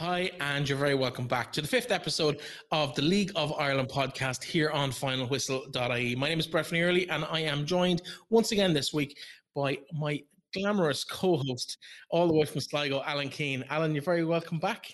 Hi, and you're very welcome back to the fifth episode of the League of Ireland podcast here on finalwhistle.ie. My name is Brett Early, and I am joined once again this week by my glamorous co host, all the way from Sligo, Alan Keane. Alan, you're very welcome back.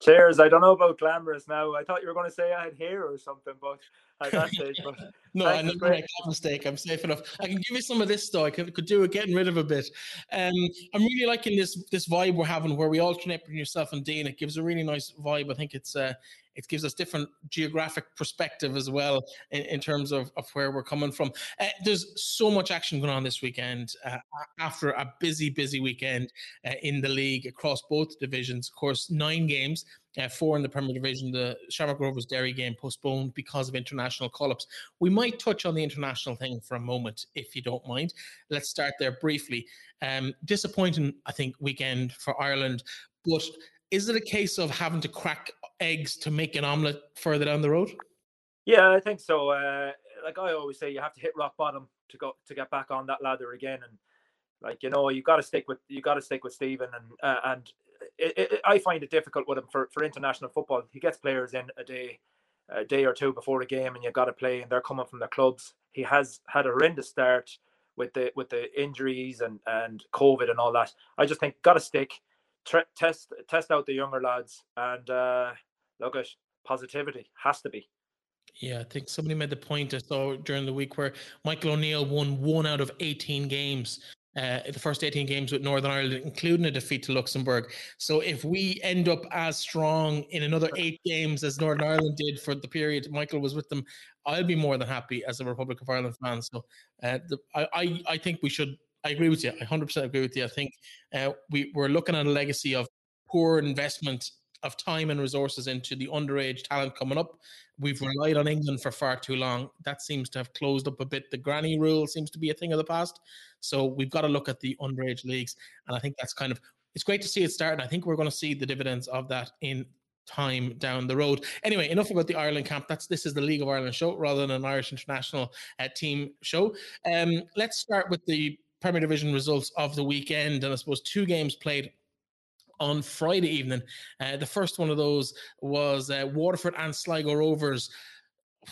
Cheers. I don't know about glamorous now. I thought you were going to say I had hair or something, but at that stage. But no, I never make that mistake. I'm safe enough. I can give you some of this though. I could, could do it getting rid of a bit. Um, I'm really liking this this vibe we're having where we alternate between yourself and Dean. It gives a really nice vibe. I think it's uh, it gives us different geographic perspective as well in, in terms of, of where we're coming from. Uh, there's so much action going on this weekend uh, after a busy, busy weekend uh, in the league across both divisions. Of course, nine games. Uh, four in the Premier Division. The Shamrock Rovers Derry game postponed because of international call ups. We might touch on the international thing for a moment, if you don't mind. Let's start there briefly. Um, disappointing, I think, weekend for Ireland, but is it a case of having to crack eggs to make an omelette further down the road? Yeah, I think so. Uh, like I always say, you have to hit rock bottom to go to get back on that ladder again, and like you know, you got to stick with you got to stick with Stephen, and uh, and it, it, I find it difficult with him for for international football. He gets players in a day, a day or two before a game, and you got to play, and they're coming from the clubs. He has had a horrendous start with the with the injuries and and COVID and all that. I just think got to stick test test out the younger lads and uh, look at positivity has to be. Yeah, I think somebody made the point I saw during the week where Michael O'Neill won one out of 18 games, uh, the first 18 games with Northern Ireland, including a defeat to Luxembourg. So if we end up as strong in another eight games as Northern Ireland did for the period Michael was with them, I'll be more than happy as a Republic of Ireland fan. So uh, the, I, I, I think we should I agree with you. I 100% agree with you. I think uh, we, we're looking at a legacy of poor investment of time and resources into the underage talent coming up. We've relied on England for far too long. That seems to have closed up a bit. The granny rule seems to be a thing of the past. So we've got to look at the underage leagues. And I think that's kind of, it's great to see it start. And I think we're going to see the dividends of that in time down the road. Anyway, enough about the Ireland camp. That's this is the League of Ireland show rather than an Irish international uh, team show. Um, let's start with the Premier Division results of the weekend, and I suppose two games played on Friday evening. Uh, the first one of those was uh, Waterford and Sligo Rovers.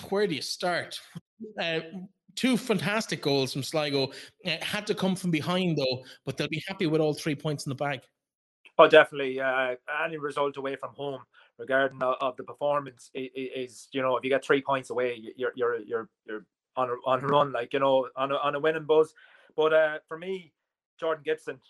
Where do you start? Uh, two fantastic goals from Sligo. Uh, had to come from behind though, but they'll be happy with all three points in the bag. Oh, definitely. Uh, any result away from home, regarding of, of the performance, is, is, you know if you get three points away, you're you're you're you're on a, on a run, like you know on a, on a winning buzz. But uh, for me, Jordan Gibson,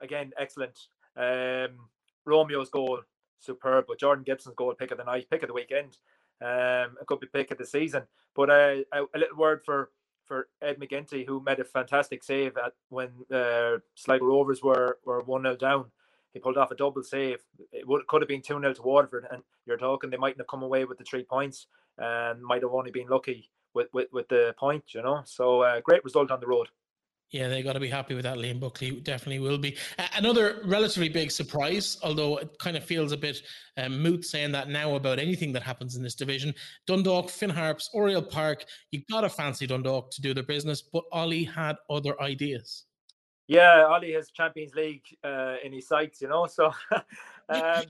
again, excellent. Um, Romeo's goal, superb. But Jordan Gibson's goal, pick of the night, pick of the weekend. Um, it could be pick of the season. But uh, a, a, little word for for Ed McGinty, who made a fantastic save at when uh, Sligo Rovers were were one 0 down. He pulled off a double save. It would could have been two 0 to Waterford, and you're talking they mightn't have come away with the three points, and might have only been lucky with with, with the point. You know, so uh, great result on the road. Yeah, they got to be happy with that. Liam Buckley definitely will be. Uh, another relatively big surprise, although it kind of feels a bit um, moot saying that now about anything that happens in this division. Dundalk, Finn Harps, Oriel Park. You got to fancy Dundalk to do their business, but Ollie had other ideas. Yeah, Ollie has Champions League uh, in his sights, you know. So, um,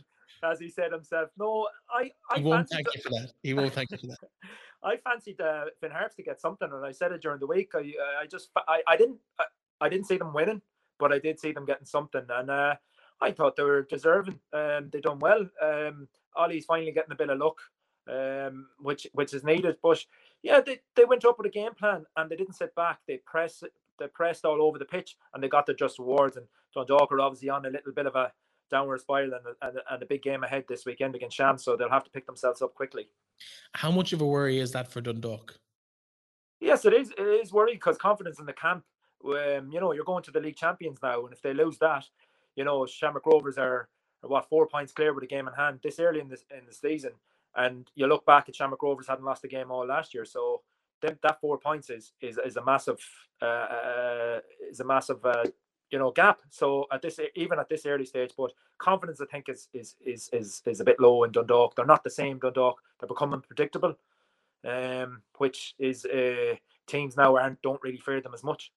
as he said himself, no, I, I he won't thank you for that. He won't thank you for that. I fancied uh, Finn Harps to get something, and I said it during the week. I uh, I just I, I didn't I, I didn't see them winning, but I did see them getting something, and uh, I thought they were deserving. Um, they done well. Um, Ollie's finally getting a bit of luck, um, which which is needed. But yeah, they, they went up with a game plan and they didn't sit back. They pressed they pressed all over the pitch and they got their just rewards. And John are obviously on a little bit of a downward spiral and, and, and a big game ahead this weekend against Sham, so they'll have to pick themselves up quickly. How much of a worry is that for Dundalk? Yes, it is. It is worry because confidence in the camp. Um, you know, you're going to the league champions now, and if they lose that, you know, Shamrock Rovers are, are what four points clear with a game in hand this early in this in the season. And you look back at Shamrock Rovers hadn't lost a game all last year, so them, that four points is is, is a massive uh, uh, is a massive uh, you know gap. So at this even at this early stage, but confidence I think is is is is, is a bit low in Dundalk. They're not the same Dundalk. They're becoming predictable, um, which is uh, teams now aren't don't really fear them as much.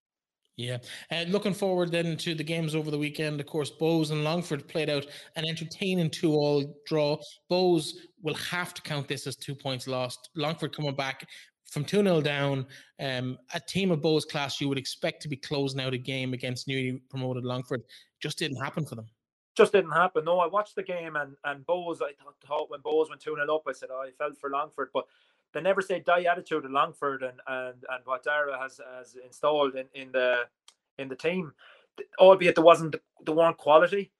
Yeah. And uh, looking forward then to the games over the weekend. Of course, Bohs and Longford played out an entertaining two all draw. Bohs will have to count this as two points lost. Longford coming back from 2 0 down. Um, a team of Bohs class you would expect to be closing out a game against newly promoted Longford just didn't happen for them. Just didn't happen. No, I watched the game and and Bohs, I thought, thought when Bohs went 2 0 up, I said, oh, I felt for Longford. But they never say die attitude in Longford and and and what Daire has has installed in in the in the team, albeit there wasn't the one quality,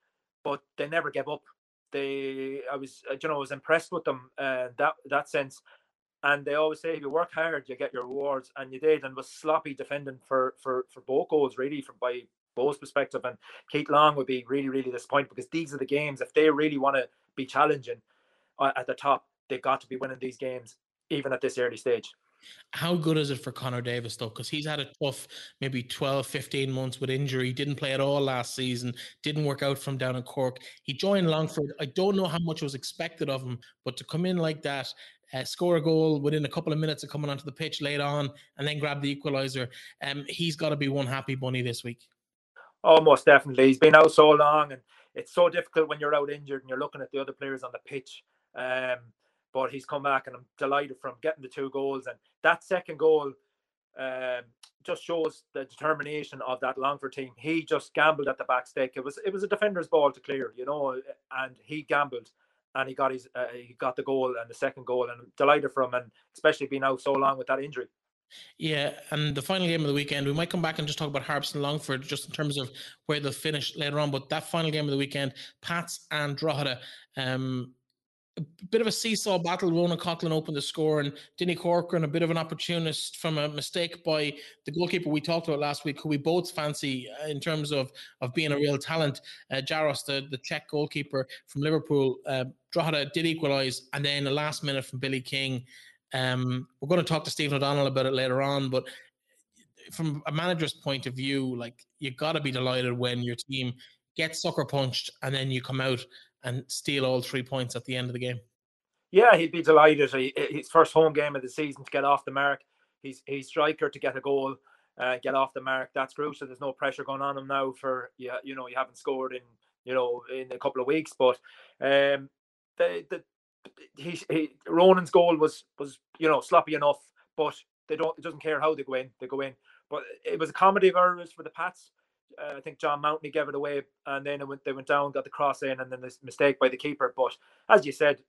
but they never gave up. They I was you know I was impressed with them uh, that that sense. And they always say if you work hard, you get your rewards, and you did, and was sloppy defending for for for both goals really from by Bohs' perspective. And Keith Long would be really really disappointed because these are the games if they really want to be challenging uh, at the top, they've got to be winning these games even at this early stage. How good is it for Connor Davis though? Because he's had a tough maybe 12, 15 months with injury. Didn't play at all last season. Didn't work out from down in Cork. He joined Longford. I don't know how much was expected of him, but to come in like that, uh, score a goal within a couple of minutes of coming onto the pitch late on, and then grab the equaliser, um, he's got to be one happy bunny this week. Oh, most definitely. He's been out so long, and it's so difficult when you're out injured and you're looking at the other players on the pitch. Um, but he's come back and I'm delighted from getting the two goals. And that second goal um, just shows the determination of that Longford team. He just gambled at the back stick. It was it was a defender's ball to clear, you know, and he gambled and he got his uh, he got the goal and the second goal and I'm delighted for him and especially being out so long with that injury. Yeah, and the final game of the weekend, we might come back and just talk about Harps and Longford just in terms of where they'll finish later on. But that final game of the weekend, Pats and Drogheda, um, a bit of a seesaw battle. Ronan Coughlin opened the score, and Denny Corcoran, a bit of an opportunist from a mistake by the goalkeeper we talked about last week, who we both fancy uh, in terms of of being a real talent. Uh, Jaros, the, the Czech goalkeeper from Liverpool, uh, Drogheda did equalise, and then the last minute from Billy King. Um, we're going to talk to Stephen O'Donnell about it later on, but from a manager's point of view, like you got to be delighted when your team gets sucker punched and then you come out and steal all three points at the end of the game. Yeah, he'd be delighted. He, his first home game of the season to get off the mark. He's he's striker to get a goal, uh, get off the mark. That's crucial. There's no pressure going on him now for yeah, you know, you haven't scored in you know in a couple of weeks, but um, the the he, he Ronan's goal was was you know sloppy enough, but they don't it doesn't care how they go in, they go in. But it was a comedy of errors for the Pats uh, I think John Mountney gave it away, and then went, they went down, got the cross in, and then this mistake by the keeper. But as you said,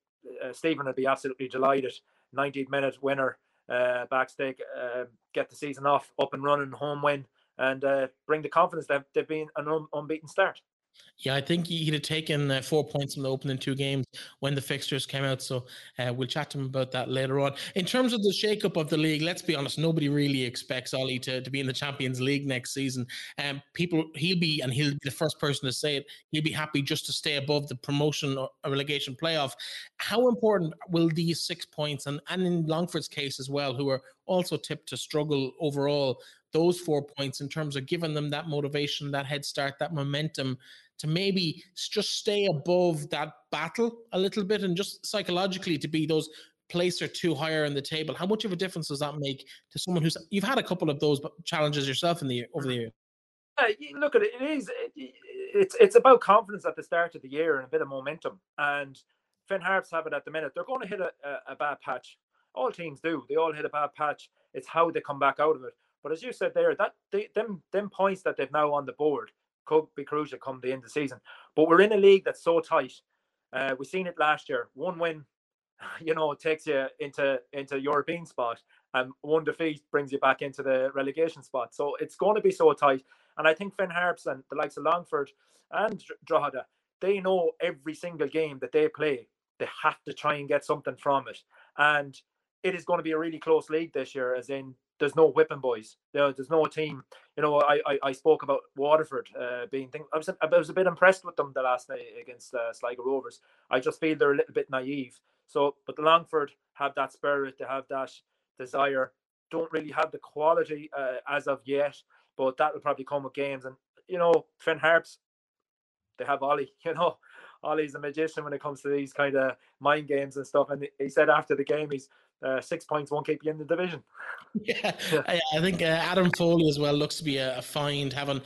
uh, Stephen would be absolutely delighted. 90 minute winner, uh, back stick, uh, get the season off, up and running, home win, and uh, bring the confidence that they've been an un- unbeaten start. Yeah, I think he'd have taken uh, four points from the opening two games when the fixtures came out. So uh, we'll chat to him about that later on. In terms of the shake-up of the league, let's be honest, nobody really expects Ollie to, to be in the Champions League next season. Um, people, he'll be, and he'll be the first person to say it, he'll be happy just to stay above the promotion or relegation playoff. How important will these six points, and, and in Longford's case as well, who are also tipped to struggle overall, those four points in terms of giving them that motivation, that head start, that momentum to maybe just stay above that battle a little bit and just psychologically to be those place or two higher in the table. How much of a difference does that make to someone who's you've had a couple of those challenges yourself in the over the year? Uh, look at it. It is. It, it's it's about confidence at the start of the year and a bit of momentum. And Finn Harps have it at the minute. They're going to hit a, a, a bad patch. All teams do. They all hit a bad patch. It's how they come back out of it. But as you said there, that they, them them points that they've now on the board could be crucial come the end of the season. But we're in a league that's so tight. Uh, we've seen it last year. One win, you know, takes you into into European spot, and one defeat brings you back into the relegation spot. So it's going to be so tight. And I think Finn Harps and the likes of Longford and Drogheda, they know every single game that they play, they have to try and get something from it. And it is going to be a really close league this year, as in there's no whipping boys. There, there's no team. You know, I I, I spoke about Waterford uh, being. Think, I was I was a bit impressed with them the last night against uh, Sligo Rovers. I just feel they're a little bit naive. So, but the Longford have that spirit. They have that desire. Don't really have the quality uh, as of yet, but that will probably come with games. And you know, Finn Harps, they have Ollie. You know, Ollie's a magician when it comes to these kind of mind games and stuff. And he said after the game, he's uh, six points won't keep you in the division. Yeah, I, I, think uh, Adam Foley as well looks to be a, a find, having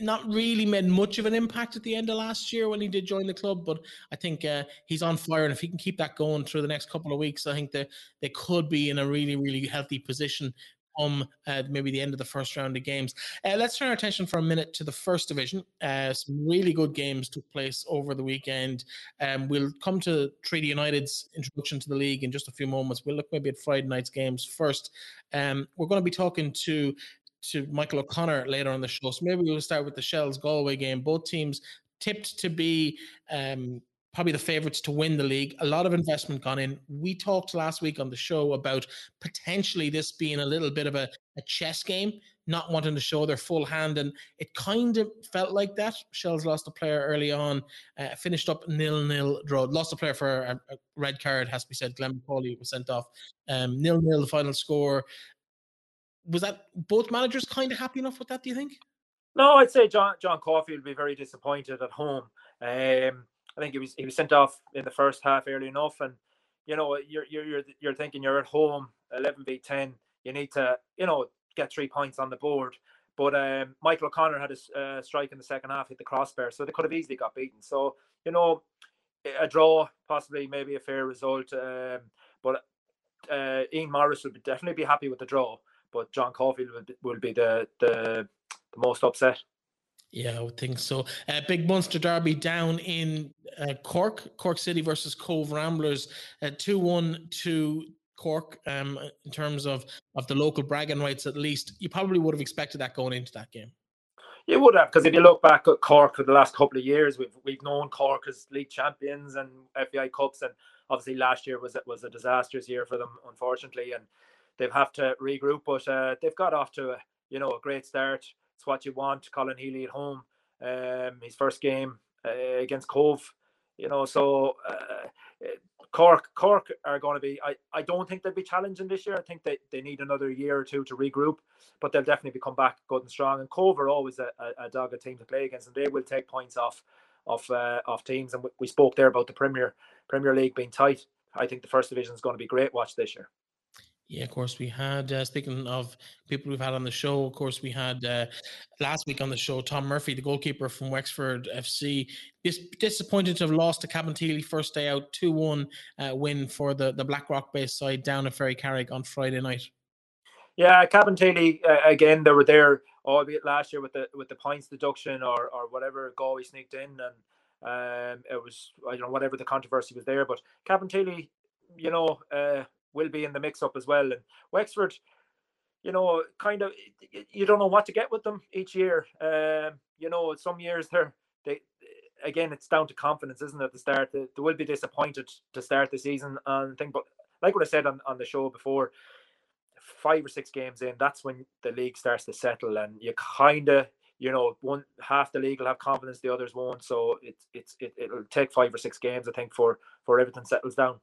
not really made much of an impact at the end of last year when he did join the club, but I think uh, he's on fire, and if he can keep that going through the next couple of weeks, I think that they could be in a really, really healthy position come uh, maybe the end of the first round of games. Uh, let's turn our attention for a minute to the first division. Uh, some really good games took place over the weekend. Um, we'll come to Treaty United's introduction to the league in just a few moments. We'll look maybe at Friday night's games first. Um, we're going to be talking to to Michael O'Connor later on the show. So maybe we'll start with the Shells Galway game. Both teams tipped to be um, probably the favourites to win the league. A lot of investment gone in. We talked last week on the show about potentially this being a little bit of a, a chess game, not wanting to show their full hand, and it kind of felt like that. Shells lost a player early on, uh, finished up nil nil draw. Lost a player for a, a, red card, has to be said. Glenn McCauley was sent off. Um, nil nil, the final score. Was that both managers kind of happy enough with that? Do you think? No, I'd say John John Caulfield will be very disappointed at home. Um, I think he was he was sent off in the first half early enough, and you know you're you're you're, you're thinking you're at home, eleven v ten. You need to you know get three points on the board. But um, Michael O'Connor had a uh, strike in the second half, hit the crossbar, so they could have easily got beaten. So you know, a draw, possibly maybe a fair result. Um, but uh, Ian Morris would definitely be happy with the draw, but John Caulfield will be, be the, the the most upset. Yeah, I would think so. Uh, big Munster derby down in uh, Cork, Cork City versus Cobh Ramblers, uh, two one to Cork. Um, in terms of of the local bragging rights, at least you probably would have expected that going into that game. You would have, because if you look back at Cork for the last couple of years, we've we've known Cork as league champions and FAI Cups, and obviously last year was it was a disastrous year for them, unfortunately, and they've have to regroup. But uh, they've got off to a you know a great start. It's what you want. Colin Healy at home, um, his first game uh, against Cobh. you know. So uh, Cork, Cork are going to be. I, I don't think they'll be challenging this year. I think they, they need another year or two to regroup, but they'll definitely come back good and strong. And Cobh are always a, a, a dogged team to play against, and they will take points off of uh, of teams. And we, we spoke there about the Premier Premier League being tight. I think the first division is going to be great watch this year. Yeah, of course, we had, uh, speaking of people we've had on the show, of course, we had uh, last week on the show Tom Murphy, the goalkeeper from Wexford FC. Dis- disappointed to have lost to Cabinteely first day out, 2 1 uh, win for the, the Blackrock based side down at Ferrycarrig on Friday night. Yeah, Cabinteely, uh, again, they were there, albeit last year with the with the points deduction or, or whatever, goal we sneaked in and um, it was, I don't know, whatever the controversy was there. But Cabinteely, you know, uh, will be in the mix up as well. And Wexford, you know, kind of you don't know what to get with them each year. Um, you know, some years they're they again it's down to confidence, isn't it? At the start, they, they will be disappointed to start the season and think, but like what I said on, on the show before, five or six games in, that's when the league starts to settle, and you kind of you know one half the league will have confidence, the others won't. So it's it's it, it'll take five or six games, I think, for for everything settles down.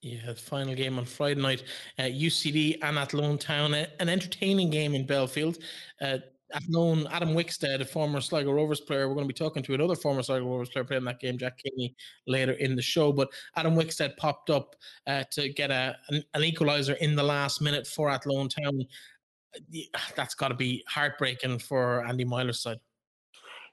Yeah, the final game on Friday night, uh, UCD and Athlone Town, an entertaining game in Belfield. Uh, Athlone, Adam Wixted, a former Sligo Rovers player. We're going to be talking to another former Sligo Rovers player playing that game, Jack Keaney, later in the show. But Adam Wixted popped up uh, to get a an, an, equaliser in the last minute for Athlone Town. That's got to be heartbreaking for Andy Myler's side.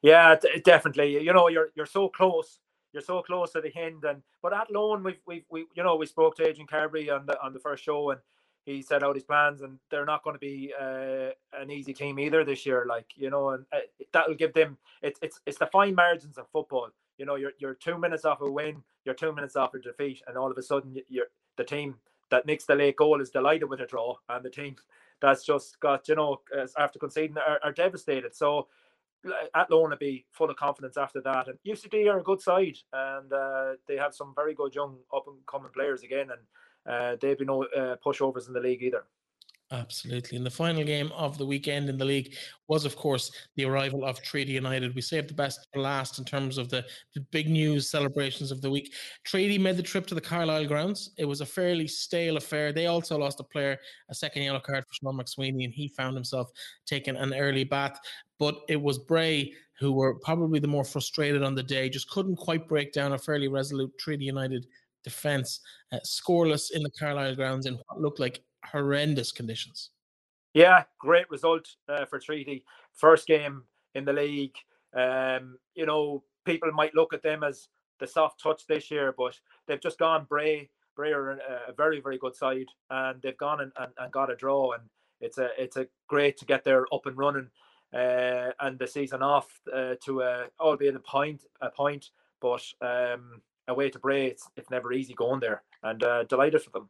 Yeah, definitely. You know, you're you're so close you're so close to the end. And but Athlone, we've we've we you know we spoke to Adrian Carberry on the on the first show, and he set out his plans, and they're not going to be uh, an easy team either this year. Like you know, and uh, that'll give them it's it's it's the fine margins of football. You know, you're you're two minutes off a win, you're two minutes off a defeat, and all of a sudden you're the team that makes the late goal is delighted with a draw, and the team that's just got you know after conceding are, are devastated. So Will be full of confidence after that. And UCD are a good side, and uh, they have some very good young up and coming players again, and uh, they've been no uh, pushovers in the league either. Absolutely. And the final game of the weekend in the league was, of course, the arrival of Treaty United. We saved the best for last in terms of the, the big news celebrations of the week. Treaty made the trip to the Carlisle grounds. It was a fairly stale affair. They also lost a player, a second yellow card for Sean McSweeney, and he found himself taking an early bath. But it was Bray who were probably the more frustrated on the day, just couldn't quite break down a fairly resolute Treaty United defence, uh, scoreless in the Carlisle grounds in what looked like horrendous conditions. Yeah, great result uh, for Treaty. First game in the league. Um, you know, people might look at them as the soft touch this year, but they've just gone Bray. Bray are a very, very good side, and they've gone and, and, and got a draw, and it's a it's a great to get there up and running, uh, and the season off uh, to a albeit a point a point, but um, away to Bray, it's it's never easy going there, and uh, delighted for them.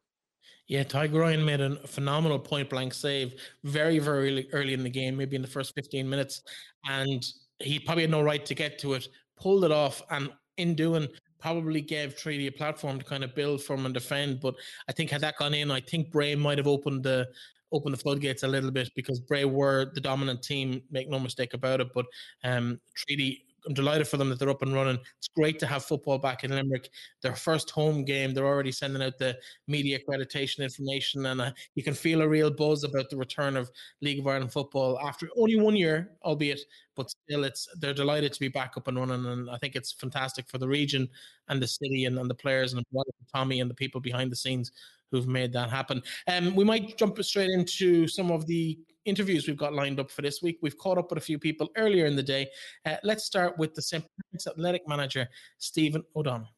Yeah, Tadhg Ryan made a phenomenal point blank save very, very early in the game, maybe in the first 15 minutes. And he probably had no right to get to it, pulled it off, and in doing, probably gave Treaty a platform to kind of build from and defend. But I think had that gone in, I think Bray might have opened the opened the floodgates a little bit because Bray were the dominant team, make no mistake about it. But um, Treaty I'm delighted for them that they're up and running. It's great to have football back in Limerick. Their first home game, they're already sending out the media accreditation information, and uh, you can feel a real buzz about the return of League of Ireland football after only one year, albeit, but still, it's they're delighted to be back up and running, and I think it's fantastic for the region and the city and, and the players and Tommy and the people behind the scenes who've made that happen. Um, we might jump straight into some of the interviews we've got lined up for this week. We've caught up with a few people earlier in the day. Uh, let's start with the St. Patrick's Athletic Manager, Stephen O'Donnell.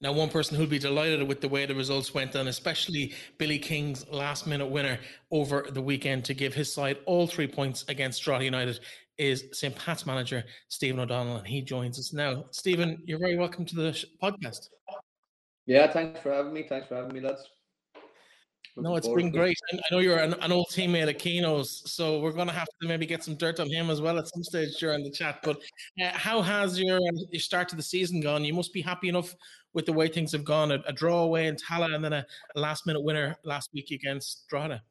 Now, one person who'll be delighted with the way the results went, and especially Billy King's last minute winner over the weekend to give his side all three points against Drogheda United, is St. Pat's manager, Stephen O'Donnell, and he joins us now. Stephen, you're very welcome to the podcast. Yeah, thanks for having me. Thanks for having me, lads. No, it's been great. I know you're an, an, old teammate of Keno's, so we're going to have to maybe get some dirt on him as well at some stage during the chat. But uh, how has your, your start to the season gone? You must be happy enough with the way things have gone. A, a draw away in Tallaght and then a, a, last minute winner last week against Drogheda.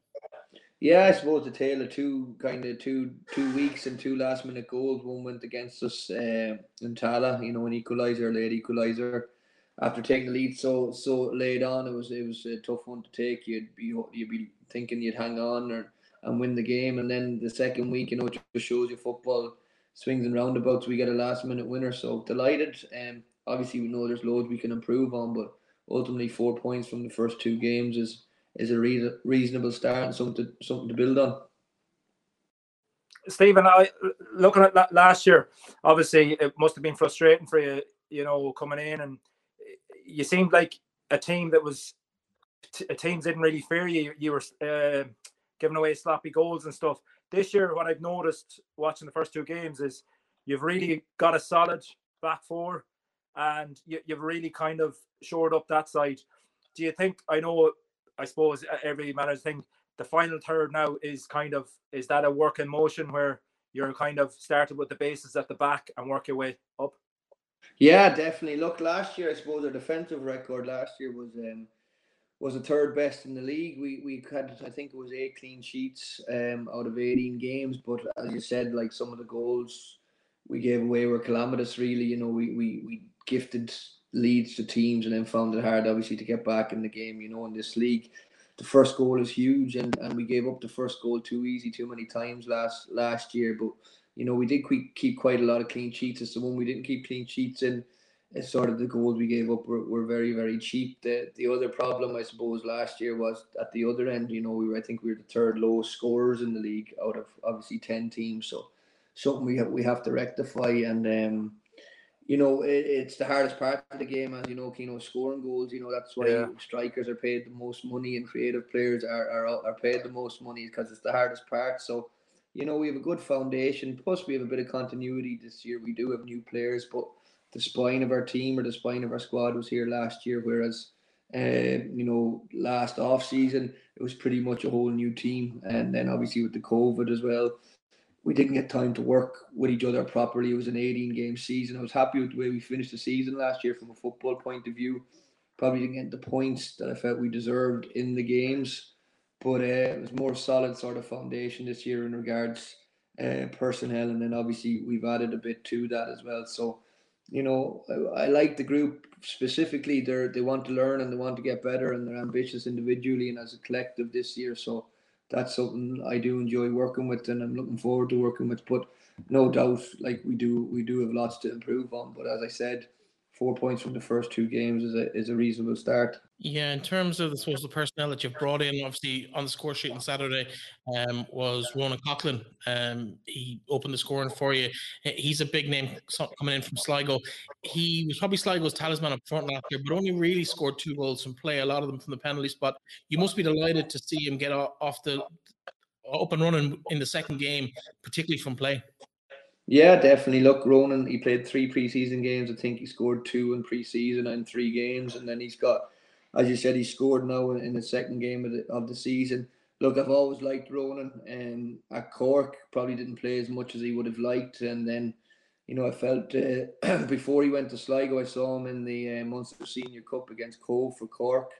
Yeah, I suppose the tale of two kind of two two weeks and two last minute goals. One went against us uh, in Tallaght, you know, an equaliser, late equaliser after taking the lead so so late on, it was it was a tough one to take. You'd be you'd be thinking you'd hang on or and win the game, and then the second week, you know, it just shows you football swings and roundabouts. We get a last minute winner, so delighted. And um, obviously, we know there's loads we can improve on, but ultimately, four points from the first two games is is a re- reasonable start and something to, something to build on. Stephen, I looking at that last year, obviously it must have been frustrating for you, you know, coming in and you seemed like a team that was a teams didn't really fear you. You were uh, giving away sloppy goals and stuff. This year, what I've noticed watching the first two games is you've really got a solid back four, and you, you've really kind of shored up that side. Do you think? I know. I suppose every manager thing. The final third now is kind of is that a work in motion where you're kind of started with the bases at the back and work your way up. Yeah, definitely. Look, last year I suppose our defensive record last year was um, was the third best in the league. We we had I think it was eight clean sheets um, out of eighteen games. But as you said, like some of the goals we gave away were calamitous. Really, you know, we we we gifted leads to teams and then found it hard obviously to get back in the game. You know, in this league, the first goal is huge, and and we gave up the first goal too easy too many times last last year, but you know, we did keep, keep quite a lot of clean sheets. It's the one we didn't keep clean sheets in. It's sort of the goals we gave up were, were very, very cheap. The the other problem, I suppose, last year was at the other end. You know, we were I think we were the third lowest scorers in the league out of obviously ten teams. So something we have we have to rectify. And um, you know, it, it's the hardest part of the game, as you know, Keno scoring goals. You know, that's why yeah. strikers are paid the most money and creative players are are, are paid the most money because it's the hardest part. So you know, we have a good foundation. Plus, we have a bit of continuity this year. We do have new players, but the spine of our team or the spine of our squad was here last year. Whereas, uh, you know, last off season it was pretty much a whole new team. And then obviously with the COVID as well, we didn't get time to work with each other properly. It was an 18 game season. I was happy with the way we finished the season last year from a football point of view. Probably didn't get the points that I felt we deserved in the games but uh, it was more solid sort of foundation this year in regards uh, personnel, and then obviously we've added a bit to that as well. So, you know, I, I like the group specifically. They they want to learn and they want to get better, and they're ambitious individually and as a collective this year. So that's something I do enjoy working with, and I'm looking forward to working with. But no doubt, like we do, we do have lots to improve on. But as I said, four points from the first two games is a is a reasonable start. Yeah, in terms of the suppose the personnel that you've brought in, obviously on the score sheet on Saturday, um, was Ronan Coughlin. Um, he opened the scoring for you. He's a big name coming in from Sligo. He was probably Sligo's talisman up front last year, but only really scored two goals from play. A lot of them from the penalty spot. You must be delighted to see him get off the up and running in the second game, particularly from play. Yeah, definitely. Look, Ronan, he played three preseason games. I think he scored two in preseason and three games, and then he's got as you said, he scored now in, the second game of the, of the season. Look, I've always liked Ronan. Um, at Cork, probably didn't play as much as he would have liked, and then, you know, I felt uh, before he went to Sligo, I saw him in the uh, Munster Senior Cup against Cobh for Cork,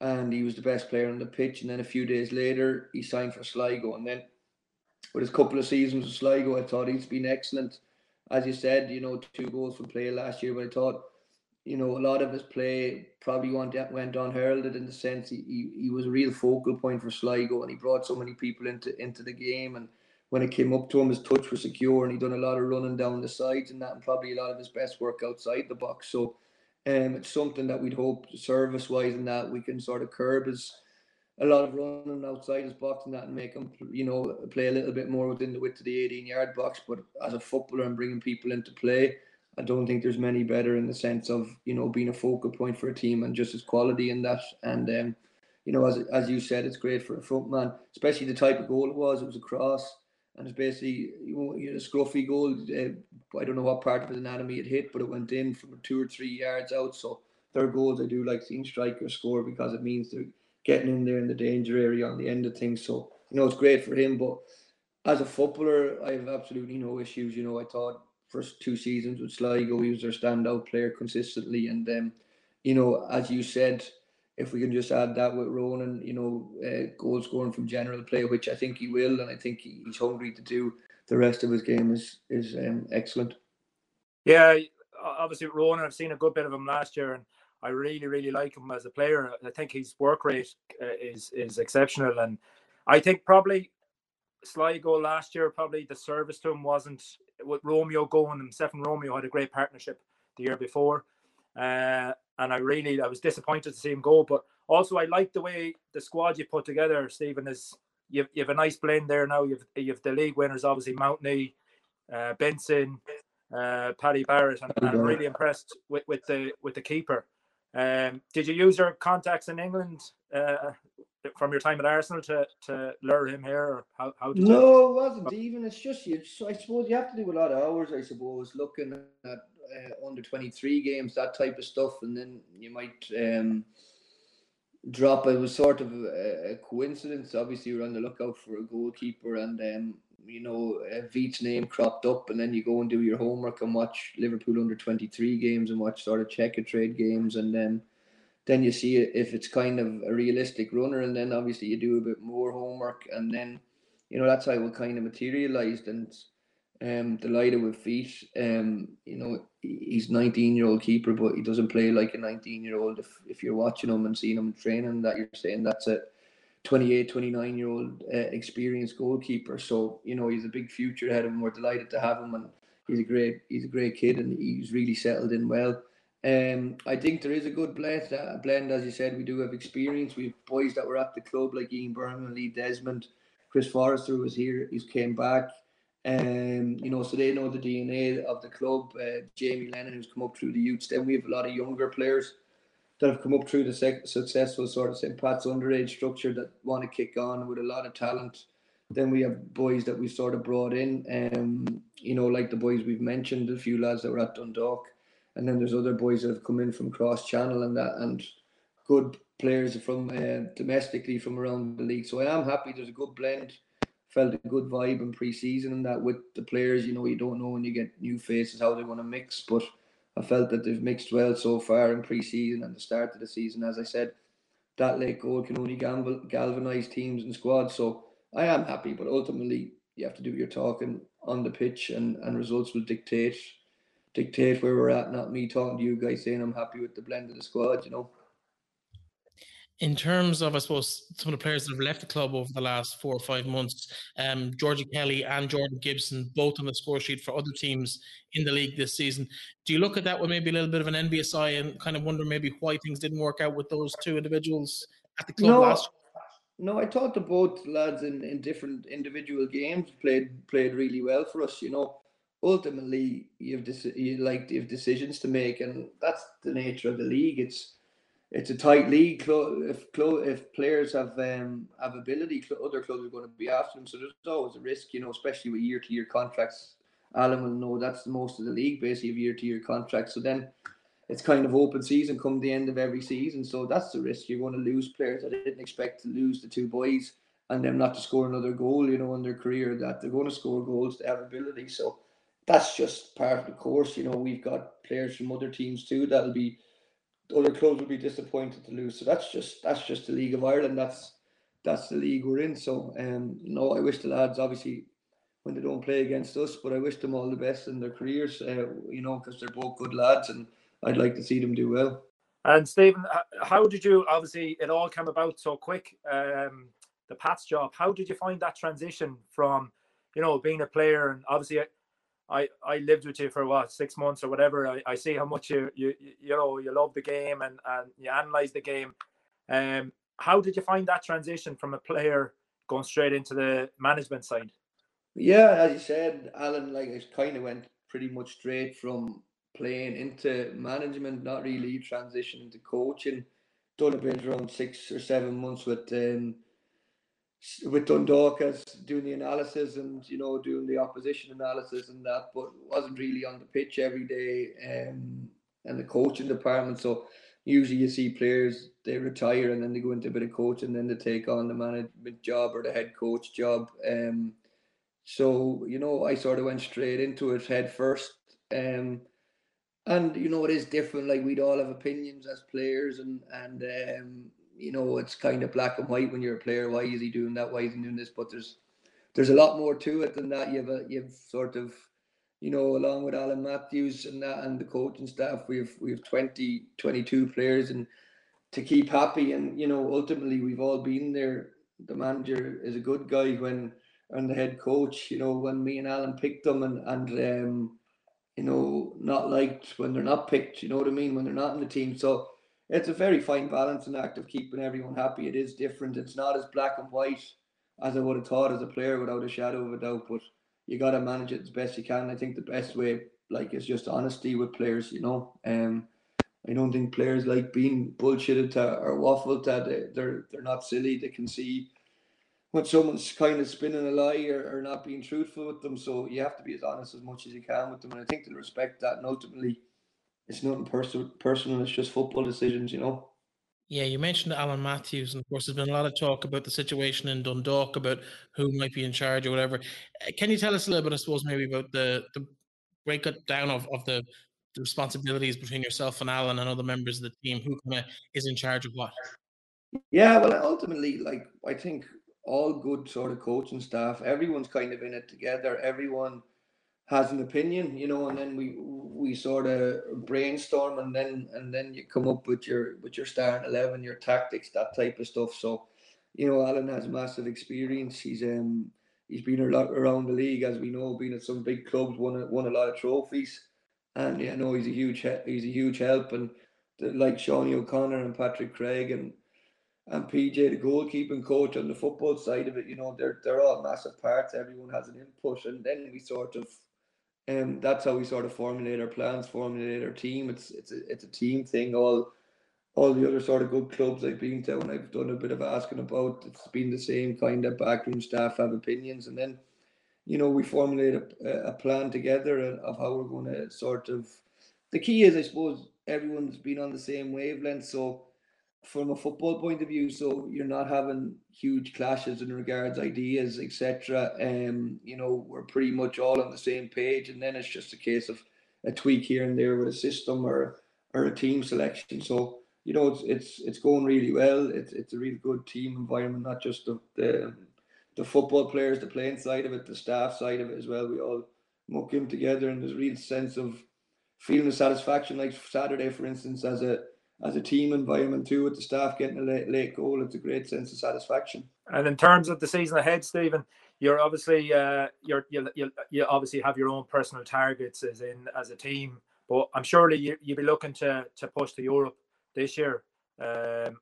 and he was the best player on the pitch. And then a few days later, he signed for Sligo, and then with his couple of seasons with Sligo, I thought he's been excellent. As you said, you know, two goals for play last year, but I thought you know, a lot of his play probably went went unheralded in the sense he, he, he was a real focal point for Sligo and he brought so many people into into the game and when it came up to him his touch was secure and he done a lot of running down the sides and that and probably a lot of his best work outside the box. So um it's something that we'd hope service wise and that we can sort of curb his a lot of running outside his box and that and make him you know play a little bit more within the width of the 18 yard box but as a footballer and bringing people into play I don't think there's many better in the sense of you know being a focal point for a team and just his quality in that. And um, you know, as as you said, it's great for a front man, especially the type of goal it was. It was a cross, and it's basically you know, a scruffy goal. Uh, I don't know what part of his anatomy it hit, but it went in from two or three yards out. So third goals, I do like seeing strikers score because it means they're getting in there in the danger area on the end of things. So you know, it's great for him, but. As a footballer, I have absolutely no issues. You know, I thought first two seasons with Sligo, he was their standout player consistently. And um, you know, as you said, if we can just add that with Ronan, you know, uh, goal scoring from general play, which I think he will, and I think he's hungry to do. The rest of his game is is um, excellent. Yeah, obviously Ronan, I've seen a good bit of him last year, and I really, really like him as a player. I think his work rate uh, is is exceptional, and I think probably Sligo last year, probably the service to him wasn't with Romeo going. Himself and Romeo had a great partnership the year before, uh, and I really I was disappointed to see him go. But also I like the way the squad you put together, Stephen. Is you've you have a nice blend there now. You've you've the league winners, obviously Mountney, uh, Benson, uh, Paddy Barrett, and, and I'm really impressed with, with the with the keeper. Um, did you use your contacts in England uh, from your time at Arsenal to to lure him here, how how did no, it wasn't even. It's just you. I suppose you have to do a lot of hours. I suppose looking at uh, under twenty three games, that type of stuff, and then you might um, drop. It was sort of a, a coincidence. Obviously, you're on the lookout for a goalkeeper, and um, you know, Veit's name cropped up, and then you go and do your homework and watch Liverpool under twenty three games and watch sort of check trade games, and then then you see if it's kind of a realistic runner, and then obviously you do a bit more homework, and then you know that's how it kind of materialized. And um, delighted with Veit. Um, you know he's 19 year old keeper, but he doesn't play like a 19 year old. If if you're watching him and seeing him training, that you're saying that's a 28, 29 year old uh, experienced goalkeeper. So you know he's a big future ahead of him. We're delighted to have him, and he's a great he's a great kid, and he's really settled in well. Um, I think there is a good blend. A blend, as you said, we do have experience. We have boys that were at the club like Ian Berman, Lee Desmond, Chris Forrester was here. He's came back. Um, you know, so they know the DNA of the club. Uh, Jamie Lennon, who's come up through the youths. Then we have a lot of younger players that have come up through the sec- successful sort of St. Pat's underage structure that want to kick on with a lot of talent. Then we have boys that we sort of brought in, um, you know, like the boys we've mentioned, a few lads that were at Dundalk and then there's other boys that have come in from cross channel and that and good players from uh, domestically from around the league. So I am happy. There's a good blend. Felt a good vibe in pre-season and that with the players. You know, you don't know when you get new faces how they're going to mix, but I felt that they've mixed well so far in pre-season and the start of the season. As I said, that late goal can only gamble, galvanize teams and squads. So I am happy, but ultimately you have to do your talking on the pitch, and, and results will dictate dictate where we're at, not me talking to you guys saying I'm happy with the blend of the squad, you know. In terms of, I suppose, some of the players that have left the club over the last four or five months, um, Georgie Kelly and Jordan Gibson, both on the score sheet for other teams in the league this season. Do you look at that with maybe a little bit of an envious eye and kind of wonder maybe why things didn't work out with those two individuals at the club no, last No, I thought the both lads in, in different individual games played played really well for us. You know, ultimately you have this, you like you have decisions to make, and that's the nature of the league. It's it's a tight league. If if players have um, have ability, other clubs are going to be after them. So there's always a risk, you know, especially with year to year contracts. Alan will know that's the most of the league, basically, of year to year contracts. So then it's kind of open season come the end of every season. So that's the risk. You're going to lose players. I didn't expect to lose the two boys and them not to score another goal, you know, in their career. That they're going to score goals. They have ability. So that's just part of the course. You know, we've got players from other teams too that'll be other clubs will be disappointed to lose. So that's just that's just the League of Ireland. That's that's the league we're in. So um, no, I wish the lads obviously when they don't play against us, but I wish them all the best in their careers. Uh, you know, because they're both good lads, and I'd like to see them do well. And Stephen, how did you? Obviously, it all came about so quick. Um, the Pats job. How did you find that transition from, you know, being a player and obviously I I lived with you for what six months or whatever. I, I see how much you you you know you love the game and and you analyze the game. Um, how did you find that transition from a player going straight into the management side? Yeah, as you said, Alan, like it kind of went pretty much straight from playing into management, not really transition into coaching. Done a bit around six or seven months with um, with Dundalk as doing the analysis and you know doing the opposition analysis and that, but wasn't really on the pitch every day um, and the coaching department. So usually you see players they retire and then they go into a bit of coaching, and then they take on the management job or the head coach job. Um, so you know I sort of went straight into it head first. Um, and you know it is different. Like we'd all have opinions as players, and and um, you know, it's kind of black and white when you're a player. Why is he doing that? Why is he doing this? But there's there's a lot more to it than that. You've a, you've sort of, you know, along with Alan Matthews and that and the coaching staff, we've we've 20, 22 players and to keep happy and you know, ultimately we've all been there. The manager is a good guy when and the head coach, you know, when me and Alan picked them and and um, you know, not liked when they're not picked, you know what I mean, when they're not in the team. So it's a very fine balance and act of keeping everyone happy. It is different. It's not as black and white as I would have thought as a player without a shadow of a doubt. But you got to manage it as best you can. I think the best way, like, is just honesty with players. You know, um, I don't think players like being bullshitted to or waffled to. They're they're not silly. They can see when someone's kind of spinning a lie or, or not being truthful with them. So you have to be as honest as much as you can with them. And I think they'll respect that. And ultimately it's nothing personal. Personal. It's just football decisions, you know. Yeah, you mentioned Alan Matthews, and of course, there's been a lot of talk about the situation in Dundalk about who might be in charge or whatever. Uh, can you tell us a little bit, I suppose, maybe about the the breakdown of of the, the responsibilities between yourself and Alan and other members of the team? Who kind of is in charge of what? Yeah, well, ultimately, like I think all good sort of coaching staff, everyone's kind of in it together. Everyone has an opinion, you know, and then we we sort of brainstorm, and then and then you come up with your with your starting eleven, your tactics, that type of stuff. So, you know, Alan has massive experience. He's um he's been a lot around the league, as we know, been at some big clubs, won won a lot of trophies, and yeah, no, he's a huge he's a huge help, and the, like Seanie O'Connor and Patrick Cregg and and PJ, the goalkeeping coach on the football side of it, you know, they're they're all massive parts. Everyone has an input, and then we sort of um, that's how we sort of formulate our plans, formulate our team. It's it's a, it's a team thing. All all the other sort of good clubs I've been to, and I've done a bit of asking about, it's been the same kind of backroom staff have opinions, and then you know we formulate a, a plan together of how we're going to sort of. The key is, I suppose, everyone's been on the same wavelength, so from a football point of view, so you're not having huge clashes in regards ideas, etc. Um, you know, we're pretty much all on the same page, and then it's just a case of a tweak here and there with a system or or a team selection. So you know, it's it's it's going really well. It's it's a really good team environment, not just the the, the football players, the playing side of it, the staff side of it as well. We all muck in together, and there's a real sense of feeling the satisfaction. Like Saturday, for instance, as a as a team environment too, with the staff getting a late, late goal, it's a great sense of satisfaction. And in terms of the season ahead, Stephen, you're obviously uh, you're you you you obviously have your own personal targets as in as a team, but I'm surely you you'll be looking to to push to Europe this year. Um,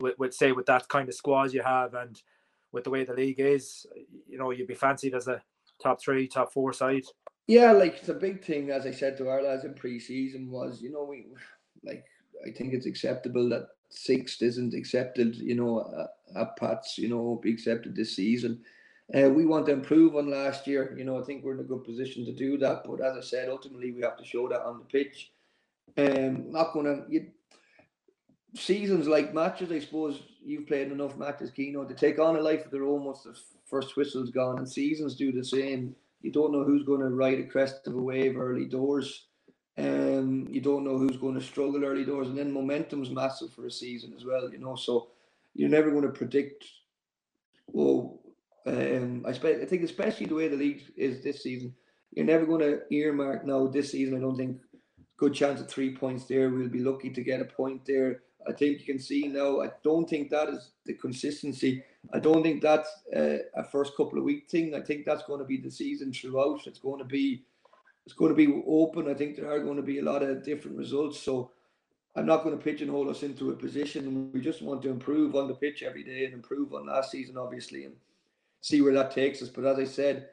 with, with say with that kind of squad you have and with the way the league is, you know, you'd be fancied as a top three, top four side. Yeah, like the big thing, as I said to our lads in pre-season, was you know we like I think it's acceptable that sixth isn't accepted. You know, uh, at Pats, you know, be accepted this season. Uh, we want to improve on last year. You know, I think we're in a good position to do that. But as I said, ultimately we have to show that on the pitch. Um, not gonna you, seasons like matches. I suppose you've played enough matches, Keno, to take on a life of their own once the first whistle's gone, and seasons do the same. You don't know who's going to ride a crest of a wave early doors. Um, you don't know who's going to struggle early doors, and then momentum's massive for a season as well. You know, so you're never going to predict. Well, um, I, spe- I think especially the way the league is this season, you're never going to earmark now this season. I don't think good chance of three points there. We'll be lucky to get a point there. I think you can see now. I don't think that is the consistency. I don't think that's uh, a first couple of week thing. I think that's going to be the season throughout. It's going to be it's going to be open. I think there are going to be a lot of different results. So I'm not going to pigeonhole us into a position. We just want to improve on the pitch every day and improve on last season, obviously, and see where that takes us. But as I said,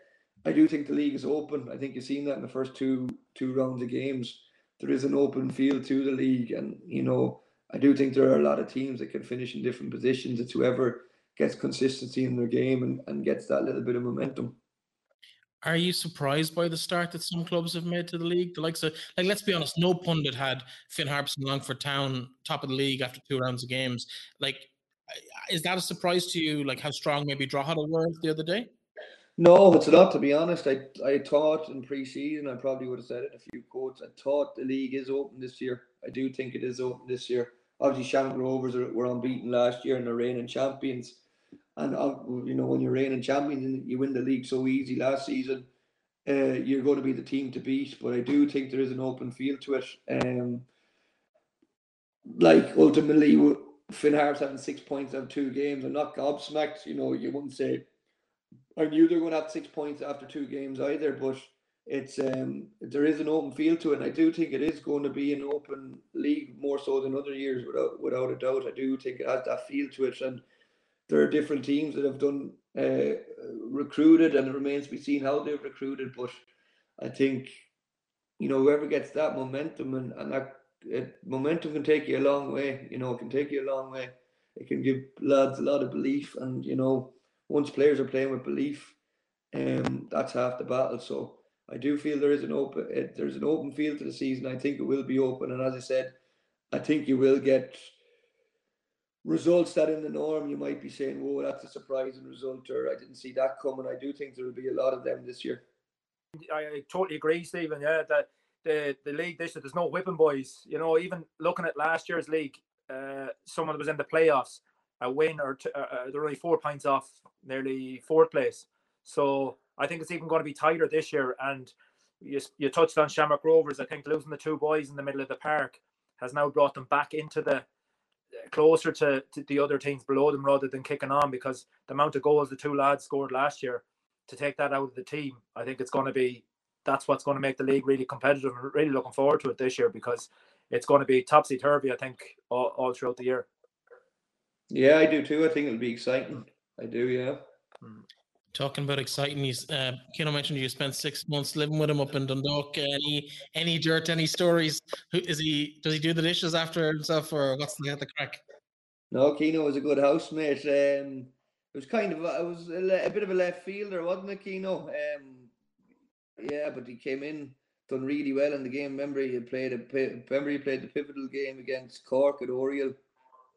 I do think the league is open. I think you've seen that in the first two two rounds of games. There is an open field to the league, and you know I do think there are a lot of teams that can finish in different positions. It's whoever gets consistency in their game and, and gets that little bit of momentum. Are you surprised by the start that some clubs have made to the league? The likes of, like, let's be honest, no pundit had Finn Harps and Longford Town top of the league after two rounds of games. Like, is that a surprise to you? Like, how strong maybe Drogheda were the other day? No, it's not. To be honest, I I thought in pre-season, I probably would have said it a few quotes. I thought the league is open this year. I do think it is open this year obviously Shamrock Rovers were unbeaten last year and they're reigning champions. And uh, you know when you're reigning champions and you win the league so easy last season, uh, you're going to be the team to beat. But I do think there is an open field to it. Um, like ultimately, Finn Harps having six points of two games. I'm not gobsmacked. You know, you wouldn't say I knew they were going to have six points after two games either, but it's um there is an open field to it. And I do think it is going to be an open league more so than other years, without without a doubt. I do think it has that feel to it, and there are different teams that have done uh, recruited, and it remains to be seen how they've recruited. But I think you know whoever gets that momentum and and that it, momentum can take you a long way. You know, it can take you a long way. It can give lads a lot of belief, and you know, once players are playing with belief, um, that's half the battle. So I do feel there is an open it, there's an open field to the season. I think it will be open, and as I said, I think you will get results that in the norm you might be saying, "Whoa, that's a surprising result," or "I didn't see that coming." I do think there will be a lot of them this year. I, I totally agree, Stephen. Yeah, that the the league this year there's no whipping boys. You know, even looking at last year's league, uh, someone was in the playoffs, a win or two, uh, uh, they're only four points off nearly fourth place. So I think it's even going to be tighter this year. And you, you touched on Shamrock Rovers. I think losing the two boys in the middle of the park has now brought them back into the closer to, to the other teams below them rather than kicking on because the amount of goals the two lads scored last year to take that out of the team, I think it's going to be that's what's going to make the league really competitive. I'm really looking forward to it this year because it's going to be topsy turvy. I think all, all throughout the year. Yeah, I do too. I think it'll be exciting. I do. Yeah. Hmm. Talking about exciting, he's uh, Keno mentioned you spent six months living with him up in Dundalk. Any any dirt, any stories? Who is he? Does he do the dishes after himself, or what's the, the crack? No, Keno was a good housemate. Um, it was kind of it was a, a, bit of a left fielder, wasn't it, Keno? Um, yeah, but he came in, done really well in the game. Remember, he played a remember he played the pivotal game against Cork at Oriel.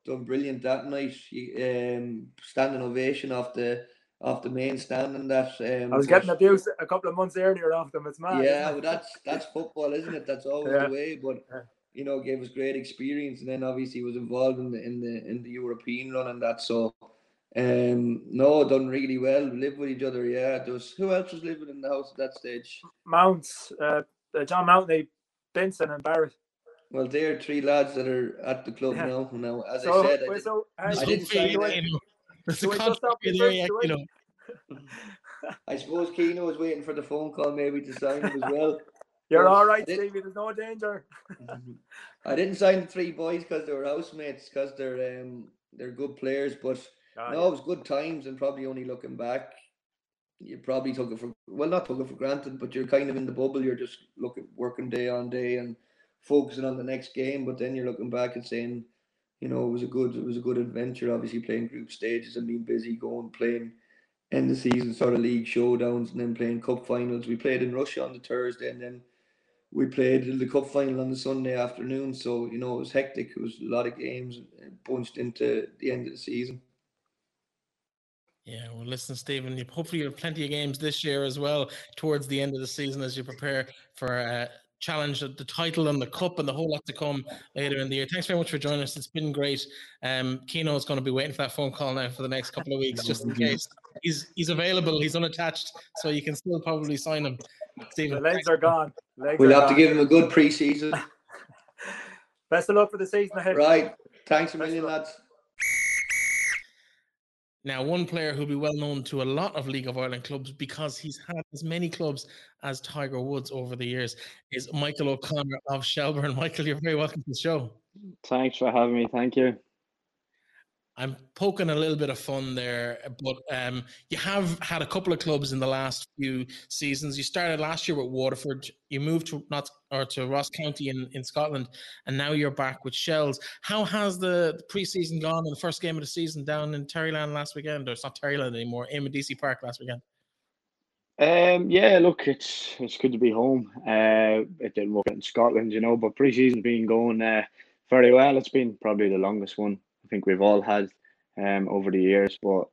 Done brilliant that night. He, um, standing ovation off the off the main stand and that. Um, I was getting abused a couple of months earlier off them. It's mad. Yeah, well, that's that's football, isn't it? That's always yeah. the way. But yeah. you know, gave us great experience, and then obviously was involved in the in the in the European run and that. So, um, no, done really well. Live with each other. Yeah, there was who else was living in the house at that stage? Mounts, uh, John Mount, Benson, and Barrett. Well, there are three lads that are at the club Yeah. now. Now, as So, I said, I well, did, so, uh, There's I a didn't fee, sign it. you a Do we just contract stop fee you there, yeah, you know. I suppose Keno was waiting for the phone call maybe to sign him as well. You're all right, Stevie. There's no danger. I didn't sign the three boys because they were housemates because they're um they're good players, but Ah, no, it was good times and probably only looking back, you probably took it for well not took it for granted, but you're kind of in the bubble. You're just looking working day on day and focusing on the next game. But then you're looking back and saying, you know, it was a good it was a good adventure. Obviously playing group stages and being busy, going playing end of season sort of league showdowns and then playing cup finals. We played in Russia on the Thursday and then we played the cup final on the Sunday afternoon. So you know it was hectic. It was a lot of games bunched into the end of the season. Yeah, well, listen, Stephen. Hopefully you have plenty of games this year as well towards the end of the season as you prepare for uh, challenge the title and the cup and the whole lot to come later in the year. Thanks very much for joining us. It's been great. Um, Keno is going to be waiting for that phone call now for the next couple of weeks, just in case he's he's available. He's unattached, so you can still probably sign him. The Stephen, legs are gone. Legs We'll are have to give him a good pre-season. Best of luck for the season ahead. Right. Thanks a million, lads. Now, one player who'll be well known to a lot of League of Ireland clubs because he's had as many clubs as Tiger Woods over the years is Michael O'Connor of Shelbourne. Michael, you're very welcome to the show. Thanks for having me. Thank you. I'm poking a little bit of fun there, but um, you have had a couple of clubs in the last few seasons. You started last year with Waterford. You moved to not or to Ross County in, in Scotland, and now you're back with Shells. How has the, the preseason gone in the first game of the season down in Terryland last weekend? Or it's not Terryland anymore, in Deacy Park last weekend. Um, yeah, look, it's it's good to be home. Uh, it didn't work out in Scotland, you know, but pre-season's been going uh, very well. It's been probably the longest one I think we've all had um over the years. But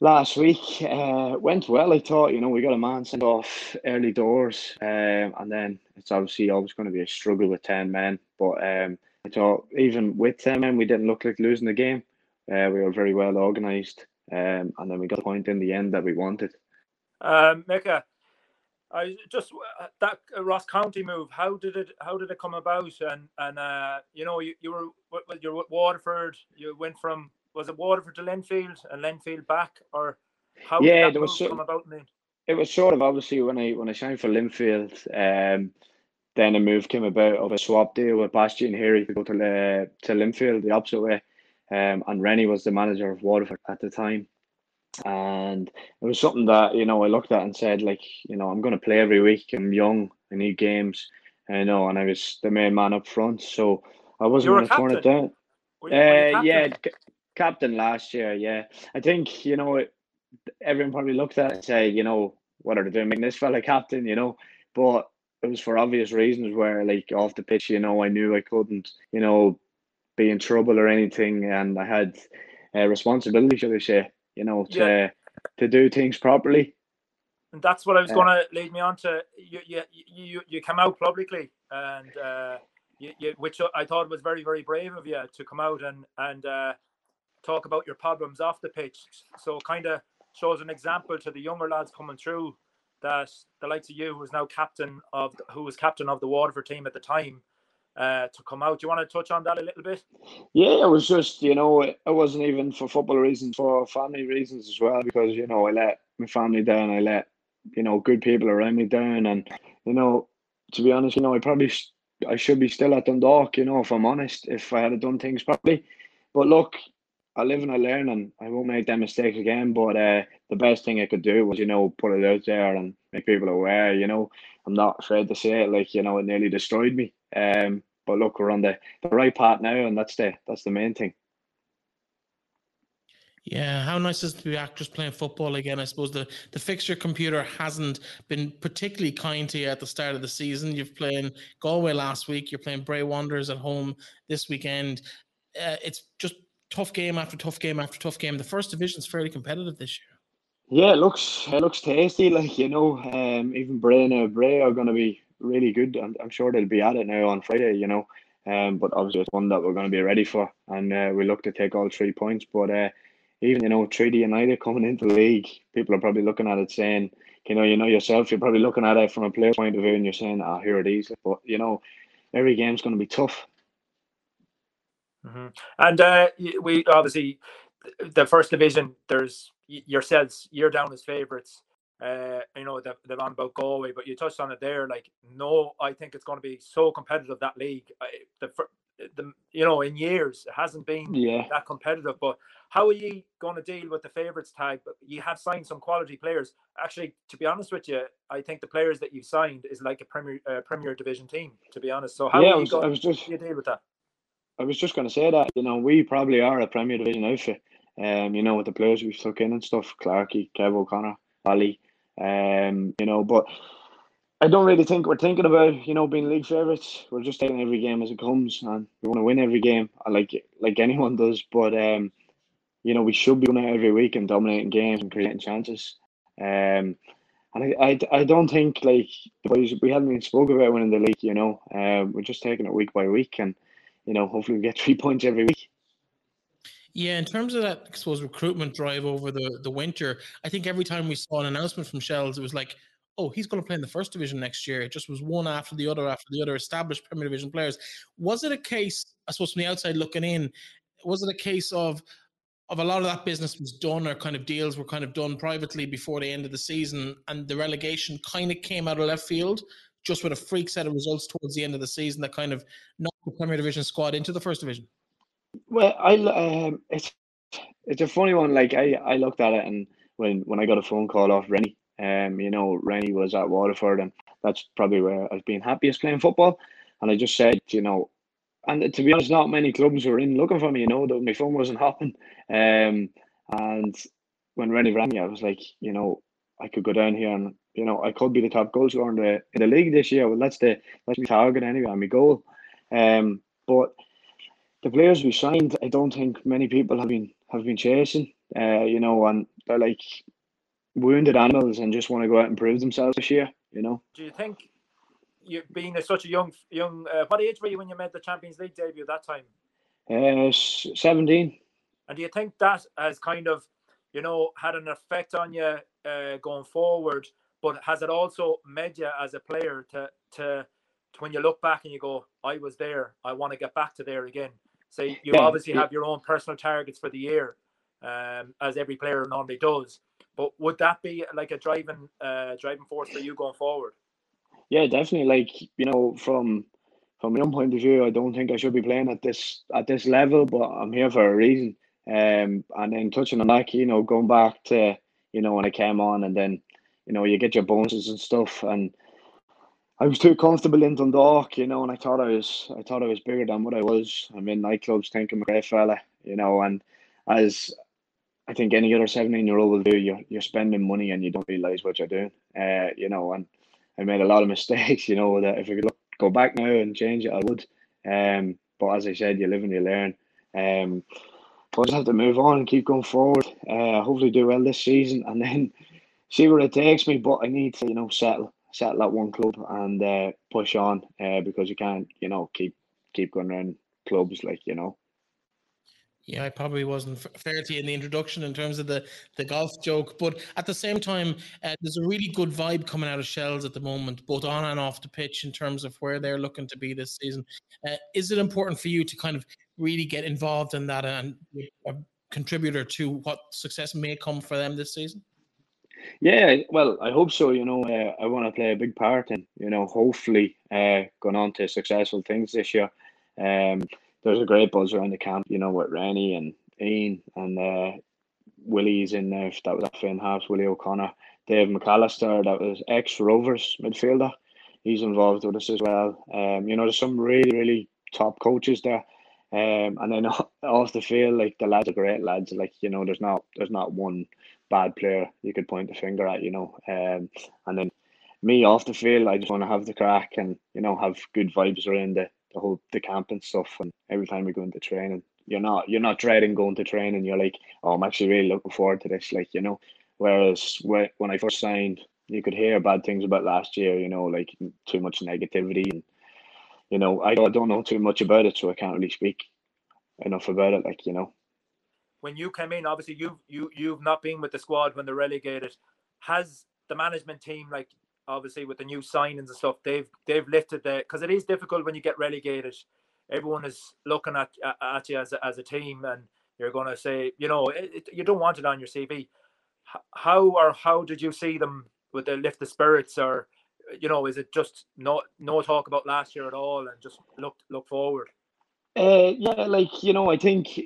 last week uh went well. I thought, you know, we got a man sent off early doors, um, and then it's obviously always going to be a struggle with ten men. But um, I thought even with ten men, we didn't look like losing the game. Uh, we were very well organised, um, and then we got the point in the end that we wanted. Um, Mecca, I just uh, that uh, Ross County move. How did it? How did it come about? And and uh, you know, you, you were you're with Waterford. You went from was it Waterford to Linfield and Linfield back, or how did Yeah, that there was so- come about? Then? it was sort of obviously when I when I signed for Linfield, um, then a move came about of a swap deal with Bastien Héry to go to uh, to Linfield the opposite way, um, and Rennie was the manager of Waterford at the time, and it was something that you know I looked at and said like you know I'm going to play every week. I'm young. I need games. You know, and I was the main man up front, so I wasn't going to turn it down. Were you- were you Uh, yeah, captain? c- captain last year. Yeah, I think you know it, everyone probably looked at it and say, you know, what are they doing making this fella captain? You know, but it was for obvious reasons. Where like off the pitch, you know, I knew I couldn't, you know, be in trouble or anything, and I had a responsibility, should I say, you know, to Yeah. to do things properly. And that's what I was Uh, going to lead me on to. You, you, you, you come out publicly, and uh, you, you, which I thought was very, very brave of you to come out and and uh, talk about your problems off the pitch. So kind of shows an example to the younger lads coming through that the likes of you, who is now captain of, the, who was captain of the Waterford team at the time, uh, to come out. Do you want to touch on that a little bit? Yeah, it was just, you know, it, it wasn't even for football reasons, for family reasons as well, because, you know, I let my family down, I let, you know, good people around me down. And, you know, to be honest, you know, I probably, sh- I should be still at Dundalk, you know, if I'm honest, if I had done things properly. But look, I live and I learn and I won't make that mistake again. But uh, the best thing I could do was, you know, put it out there and make people aware, you know. I'm not afraid to say it, like, you know, it nearly destroyed me. Um, but look, we're on the, the right path now, and that's the that's the main thing. Yeah, how nice is it to be actors playing football again? I suppose the, the fixture computer hasn't been particularly kind to you at the start of the season. You've playing Galway last week, you're playing Bray Wanderers at home this weekend. Uh, it's just tough game after tough game after tough game. The first division is fairly competitive this year. Yeah, it looks it looks tasty. Like you know, um, even Bray now, Bray are going to be really good. I'm, I'm sure they'll be at it now on Friday. You know, um, but obviously it's one that we're going to be ready for, and uh, we look to take all three points. But uh, even you know, Treaty United coming into the league, people are probably looking at it saying, you know, you know yourself, you're probably looking at it from a player point of view, and you're saying, ah, here it is. But you know, every game's going to be tough. Mm-hmm. And uh, we obviously the first division. There's yourselves. You're down as favourites. Uh, you know the the about Galway, but you touched on it there. Like, no, I think it's going to be so competitive that league. The the you know in years it hasn't been yeah. that competitive. But how are you going to deal with the favourites tag? But you have signed some quality players. Actually, to be honest with you, I think the players that you've signed is like a Premier uh, Premier Division team. To be honest, so how yeah, are you was, going I was just, you deal with that? I was just going to say that you know we probably are a Premier Division outfit. Um, you know with the players we've took in and stuff, Clarkey, Kev O'Connor, Ali, um, you know, but I don't really think we're thinking about you know being league favourites. We're just taking every game as it comes, and we want to win every game. Like like anyone does, but um, you know we should be winning every week and dominating games and creating chances. Um, and I, I, I don't think like we haven't even spoke about winning the league. You know, um, we're just taking it week by week, and you know hopefully we get three points every week. Yeah, in terms of that, I suppose recruitment drive over the the winter, I think every time we saw an announcement from Shells, it was like oh, he's going to play in the first division next year. It just was one after the other after the other established Premier Division players. Was it a case, I suppose, from the outside looking in, was it a case of of a lot of that business was done or kind of deals were kind of done privately before the end of the season and the relegation kind of came out of left field just with a freak set of results towards the end of the season that kind of knocked the Premier Division squad into the first division? Well, I um, it's it's a funny one. Like I, I looked at it and when when I got a phone call off Rennie um, you know, Rennie was at Waterford, and that's probably where I've been happiest playing football. And I just said, you know, and to be honest, not many clubs were in looking for me. You know, that my phone wasn't hopping. Um, and when Rennie rang me, I was like, you know, I could go down here and you know I could be the top goal scorer in the in the league this year. Well, that's the that's my target anyway, my goal. Um, but the players we signed, I don't think many people have been have been chasing. Uh, you know, and they're like wounded animals and just want to go out and prove themselves this year. You know. Do you think you being a, such a young young uh, what age were you when you made the Champions League debut that time? Uh, seventeen. And do you think that has kind of, you know, had an effect on you uh, going forward? But has it also made you as a player to to to when you look back and you go, I was there, I want to get back to there again. So you yeah, obviously have your own personal targets for the year, um, as every player normally does. But would that be like a driving uh, driving force for you going forward? Yeah, definitely. Like you know, from from my own point of view, I don't think I should be playing at this at this level, but I'm here for a reason. Um, and then touching on that, you know, going back to you know when I came on, and then you know you get your bonuses and stuff, and I was too comfortable in Dundalk, you know, and I thought I was I thought I was bigger than what I was. I'm in nightclubs thinking I'm a great fella, you know, and as I think any other 17 year old will do. You're, you're spending money and you don't realize what you're doing. Uh, you know, and I made a lot of mistakes, you know, that if I could look, go back now and change it, I would. Um, but as I said, you live and you learn. Um, I just have to move on and keep going forward. Uh, hopefully do well this season and then see where it takes me. But I need to, you know, settle settle at one club and uh, push on uh, because you can't, you know, keep keep going around clubs like you know. Yeah, I probably wasn't fair to you in the introduction in terms of the, the golf joke, but at the same time, uh, there's a really good vibe coming out of Shells at the moment, both on and off the pitch, in terms of where they're looking to be this season. Uh, is it important for you to kind of really get involved in that and a contributor to what success may come for them this season? Yeah, well, I hope so. You know, uh, I want to play a big part in, you know, hopefully uh, going on to successful things this year. Um, there's a great buzz around the camp, you know, with Rennie and Ian and uh, Willie's in there. That was at Finn House, Willie O'Connor, Dave McAllister, that was ex Rovers midfielder. He's involved with us as well. Um, you know, there's some really, really top coaches there. Um, and then off the field, like the lads are great lads. Like you know, there's not there's not one bad player you could point the finger at. You know, um, and then me off the field, I just want to have the crack and you know have good vibes around the the whole the camp and stuff. And every time we go into training, you're not you're not dreading going to training. You're like, oh, I'm actually really looking forward to this. Like you know, whereas when I first signed, you could hear bad things about last year. You know, like too much negativity and you know I don't, I don't know too much about it, so I can't really speak enough about it. Like you know. When you came in, obviously you've you you've not been with the squad when they're relegated. Has the management team like obviously with the new signings and stuff, they've they've lifted the because it is difficult when you get relegated. Everyone is looking at at you as a, as a team, and you're going to say, you know, it, it, you don't want it on your CV. How or how did you see them with the lift the spirits, or you know, is it just no no talk about last year at all, and just look look forward? Uh, yeah, like you know, I think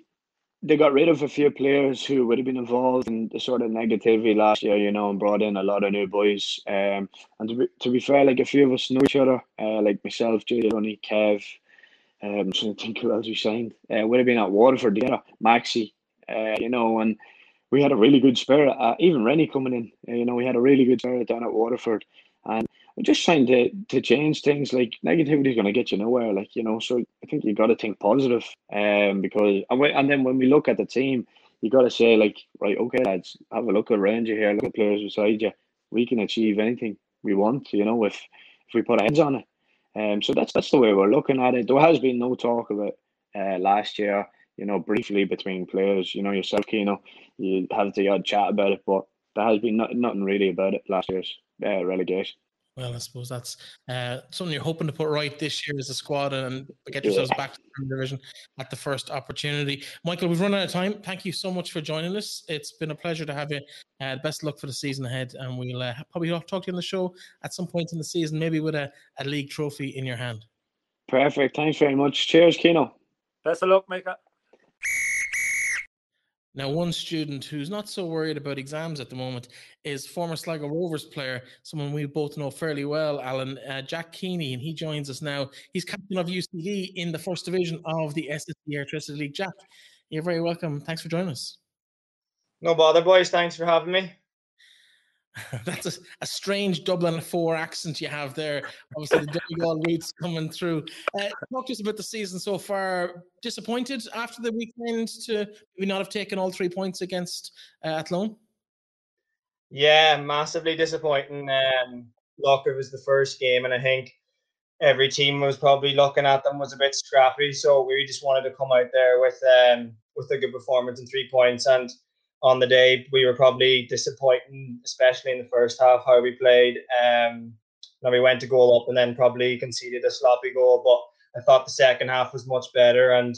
they got rid of a few players who would have been involved in the sort of negativity last year, you know, and brought in a lot of new boys. Um, and to be, to be fair, like a few of us know each other, uh, like myself, Julie, Ronnie, Kev. Um, so I think who else we signed. Uh, would have been at Waterford together, Maxi, uh, you know, and we had a really good spirit. Uh, even Rennie coming in, uh, you know, we had a really good spirit down at Waterford, and just trying to to change things. Like negativity is going to get you nowhere. Like you know, so I think you got to think positive. Um, because and, we, and then when we look at the team, you got to say like, right, okay, lads, have a look at Ranger here. Look at players beside you. We can achieve anything we want. You know, if if we put our heads on it. Um, so that's that's the way we're looking at it. There has been no talk of it uh, last year. You know, briefly between players. You know, yourself, Keno, you have the odd chat about it, but there has been not, nothing really about it last year's uh, relegation. Well, I suppose that's uh, something you're hoping to put right this year as a squad and get yourselves back to the division at the first opportunity. Michael, we've run out of time. Thank you so much for joining us. It's been a pleasure to have you. Uh, best luck for the season ahead, and we'll uh, probably talk to you on the show at some point in the season, maybe with a, a league trophy in your hand. Perfect. Thanks very much. Cheers, Keno. Best of luck, Michael. Now, one student who's not so worried about exams at the moment is former Sligo Rovers player, someone we both know fairly well, Alan, uh, Jack Keaney, and he joins us now. He's captain of UCD in the first division of the SSE Airtricity League. Jack, you're very welcome. Thanks for joining us. No bother, boys. Thanks for having me. That's a, a, strange Dublin four accent you have there. Obviously, the Donegal roots coming through. Uh, talk to us about the season so far. Disappointed after the weekend to maybe not have taken all three points against uh, Athlone? Yeah, massively disappointing. Um, look, it was the first game, and I think every team was probably looking at them was a bit scrappy. So we just wanted to come out there with um, with a good performance and three points and on the day. We were probably disappointing, especially in the first half, how we played. Um, now we went to goal up and then probably conceded a sloppy goal, but I thought the second half was much better and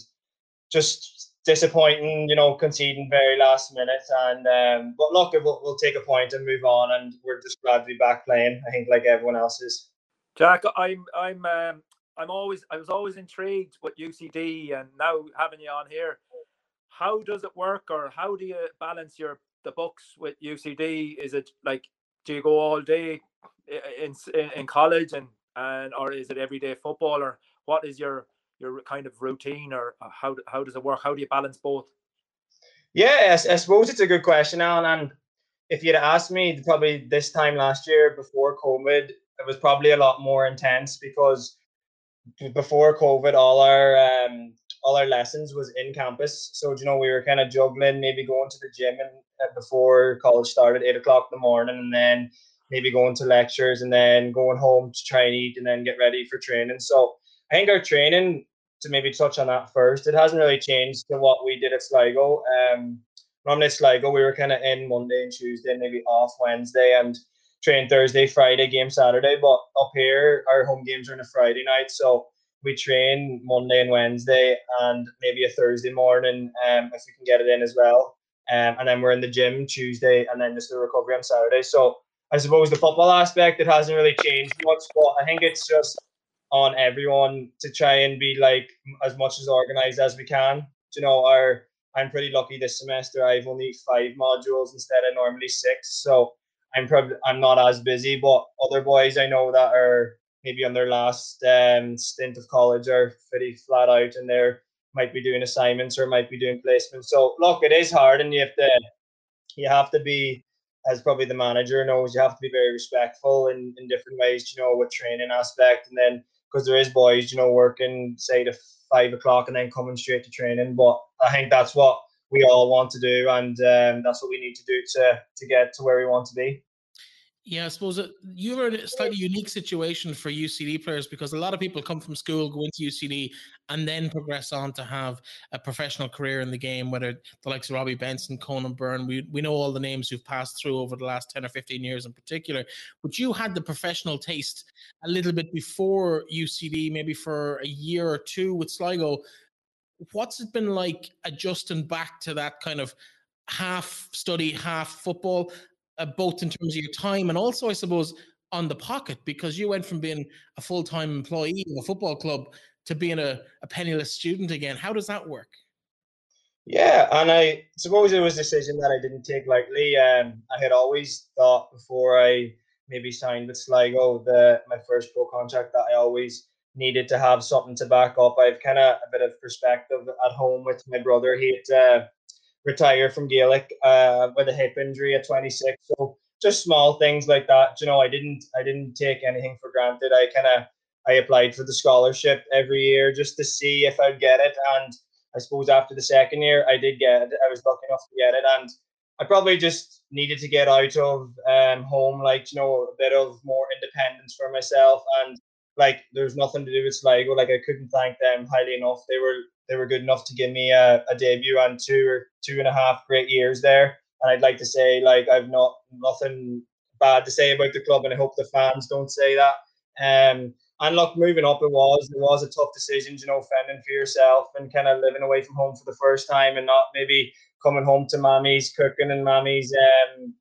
just disappointing, you know, conceding very last minute. And um, but look, we'll, we'll take a point and move on, and we're just glad to be back playing. I think like everyone else is. Jack, I'm I'm um, I'm always I was always intrigued with UCD, and now having you on here, how does it work or how do you balance your the books with UCD? Is it like do you go all day in in, in college and and or is it everyday football or what is your your kind of routine or uh, how how does it work? How do you balance both? Yeah, I, I suppose it's a good question, Alan. And if you'd asked me probably this time last year before COVID, it was probably a lot more intense because before COVID, all our um, all our lessons was in campus. So you know we were kind of juggling, maybe going to the gym and uh, before college started, eight o'clock in the morning, and then maybe going to lectures and then going home to try and eat and then get ready for training. So I think our training to maybe touch on that first, it hasn't really changed to what we did at Sligo. Um, normally Sligo we were kind of in Monday and Tuesday, maybe off Wednesday and train Thursday, Friday, game Saturday. But up here, our home games are on a Friday night, so we train Monday and Wednesday, and maybe a Thursday morning um, if we can get it in as well. Um, and then we're in the gym Tuesday, and then just the recovery on Saturday. So I suppose the football aspect it hasn't really changed much, but I think it's just on everyone to try and be like as much as organized as we can. You know, our I'm pretty lucky this semester. I've only five modules instead of normally six, so I'm probably I'm not as busy. But other boys I know that are maybe on their last um, stint of college are pretty flat out and they're might be doing assignments or might be doing placements. So look, it is hard and you have to you have to be as probably the manager knows you have to be very respectful in, in different ways, you know, with training aspect and then because there is boys, you know, working say to five o'clock and then coming straight to training. But I think that's what we all want to do and um, that's what we need to do to to get to where we want to be Yeah, I suppose you're in a slightly unique situation for UCD players because a lot of people come from school, go into UCD, and then progress on to have a professional career in the game, whether the likes of Robbie Benson, Conan Byrne, we, we know all the names who've passed through over the last 10 or 15 years in particular. But you had the professional taste a little bit before UCD, maybe for a year or two with Sligo. What's it been like adjusting back to that kind of half study, half football? uh, both in terms of your time and also, I suppose, on the pocket because you went from being a full time employee of a football club to being a, a penniless student again. How does that work? Yeah, and I suppose it was a decision that I didn't take lightly. Um, I had always thought before I maybe signed with Sligo, the my first pro contract, that I always needed to have something to back up. I've kind of a bit of perspective at home with my brother. He uh, retire from Gaelic uh, with a hip injury at 26. So just small things like that. You know, I didn't I didn't take anything for granted. I kind of I applied for the scholarship every year just to see if I'd get it, and I suppose after the second year I did get it. I was lucky enough to get it, and I probably just needed to get out of um, home, like you know, a bit of more independence for myself, and like there's nothing to do with Sligo. Like I couldn't thank them highly enough. They were they were good enough to give me a, a debut and two or two and a half great years there. And I'd like to say like I've not nothing bad to say about the club, and I hope the fans don't say that. Um, and look, moving up, it was it was a tough decision, you know, fending for yourself and kind of living away from home for the first time, and not maybe coming home to mommy's cooking and mommy's um,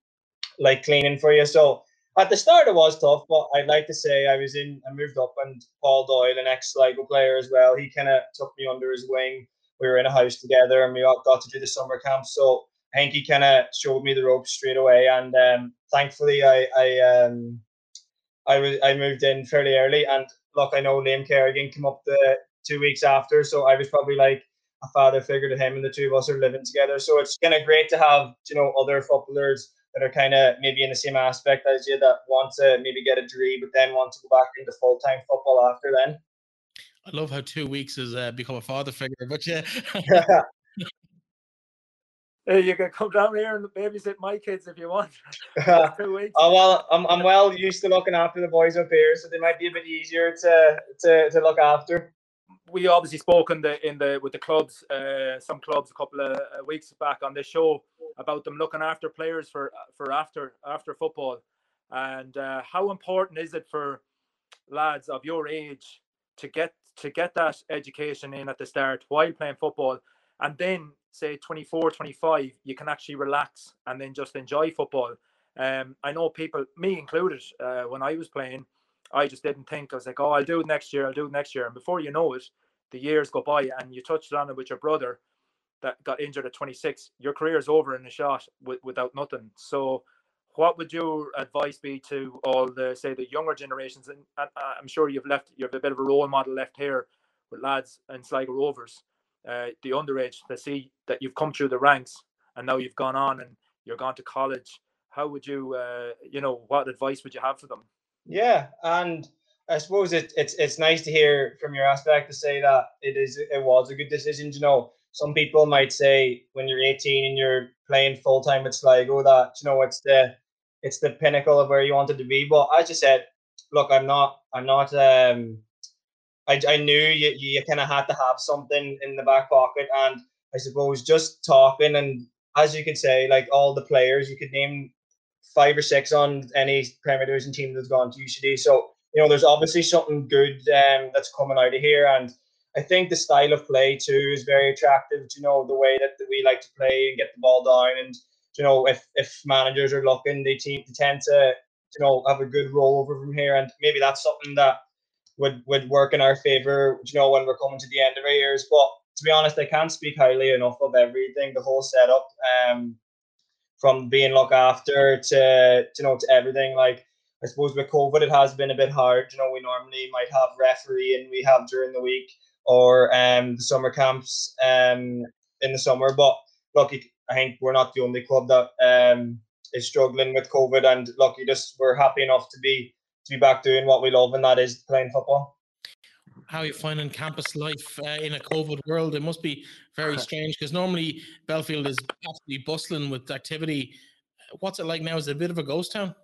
like cleaning for you. So at the start it was tough, but I'd like to say I was in, I moved up, and Paul Doyle, an ex Sligo player as well, he kind of took me under his wing. We were in a house together, and we all got to do the summer camp. So I think he kind of showed me the ropes straight away, and um, thankfully I I um I was I moved in fairly early, and look, I know Liam Kerrigan came up the two weeks after, so I was probably like a father figure to him, and the two of us are living together. So it's kind of great to have you know other footballers that are kind of maybe in the same aspect as you that want to maybe get a degree, but then want to go back into full time football after then. I love how two weeks has uh, become a father figure, but yeah. Hey, you can come down here and babysit my kids if you want. two weeks. Oh well, I'm, I'm well used to looking after the boys up here, so they might be a bit easier to to, to look after we obviously spoke in the in the with the clubs, uh, some clubs a couple of uh, weeks back on this show about them looking after players for for after after football, and uh, how important is it for lads of your age to get to get that education in at the start while playing football, and then say 24, 25, you can actually relax and then just enjoy football. Um, I know people, me included, uh, when I was playing I just didn't think. I was like, oh, I'll do it next year. I'll do it next year. And before you know it, the years go by, and you touched on it with your brother that got injured at 26. Your career is over in a shot with, without nothing. So, what would your advice be to all the say the younger generations? And, and I'm sure you've left you have a bit of a role model left here with lads and Sligo Rovers, uh, the underage, to see that you've come through the ranks and now you've gone on and you're gone to college. How would you, uh, you know, what advice would you have for them? Yeah, and I suppose it, it's it's nice to hear from your aspect to say that it is it was a good decision. You know, some people might say when you're 18 and you're playing full time with Sligo that you know it's the it's the pinnacle of where you wanted to be. But as you said, look, I'm not I'm not um I, I knew you, you kind of had to have something in the back pocket and I suppose just talking and as you could say, like all the players, you could name five or six on any Premier Division team that's gone to UCD. So you know, there's obviously something good um, that's coming out of here, and I think the style of play too is very attractive. You know, the way that we like to play and get the ball down, and you know, if if managers are looking, they, team, they tend to you know have a good rollover from here, and maybe that's something that would would work in our favor. You know, when we're coming to the end of our years, but to be honest, I can't speak highly enough of everything, the whole setup. Um, from being looked after to you know to everything. Like I suppose with COVID, it has been a bit hard. You know, we normally might have referee and we have during the week or um the summer camps um in the summer. But look, I think we're not the only club that um is struggling with COVID, and look, you just we're happy enough to be to be back doing what we love, and that is playing football how are you finding campus life uh, in a COVID world. It must be very strange because normally Belfield is absolutely bustling with activity. What's it like now? Is it a bit of a ghost town?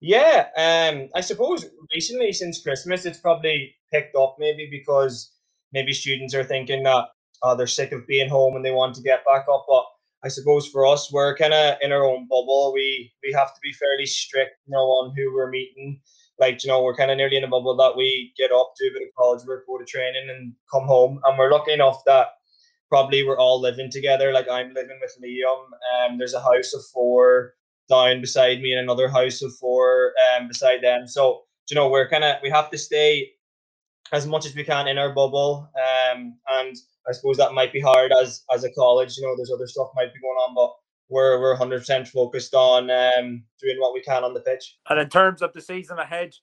Yeah, um, I suppose recently since Christmas, it's probably picked up maybe because maybe students are thinking that oh, they're sick of being home and they want to get back up. But I suppose for us, we're kind of in our own bubble. We we have to be fairly strict, you know, on who we're meeting. Like, you know, we're kind of nearly in a bubble that we get up, do a bit of college work, go to training, and come home. And we're lucky enough that probably we're all living together. Like I'm living with Liam. Um, there's a house of four down beside me and another house of four um beside them. So you know we're kind of we have to stay as much as we can in our bubble. Um, and I suppose that might be hard as as a college. You know, there's other stuff might be going on, but we're we're 100 percent focused on um, doing what we can on the pitch. And in terms of the season ahead,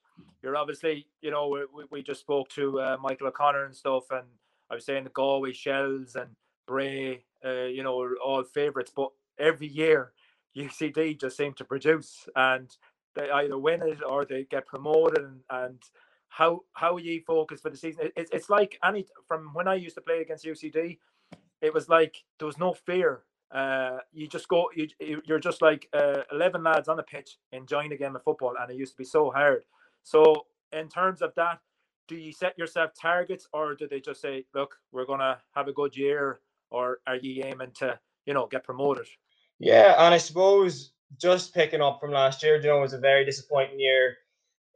you're obviously, you know, we, we just spoke to uh, Michael O'Connor and stuff, and I was saying the Galway Shells and Bray, uh, you know, are all favourites, but every year UCD just seem to produce, and they either win it or they get promoted, and, and how how are you focused for the season? It, it's like any from when I used to play against UCD, it was like there was no fear. Uh, you just go, you you're just like uh, eleven lads on the pitch enjoying a game of football, and it used to be so hard. So in terms of that, do you set yourself targets, or do they just say, "Look, we're gonna have a good year," or are you aiming to, you know, get promoted? Yeah, and I suppose just picking up from last year, you know, was a very disappointing year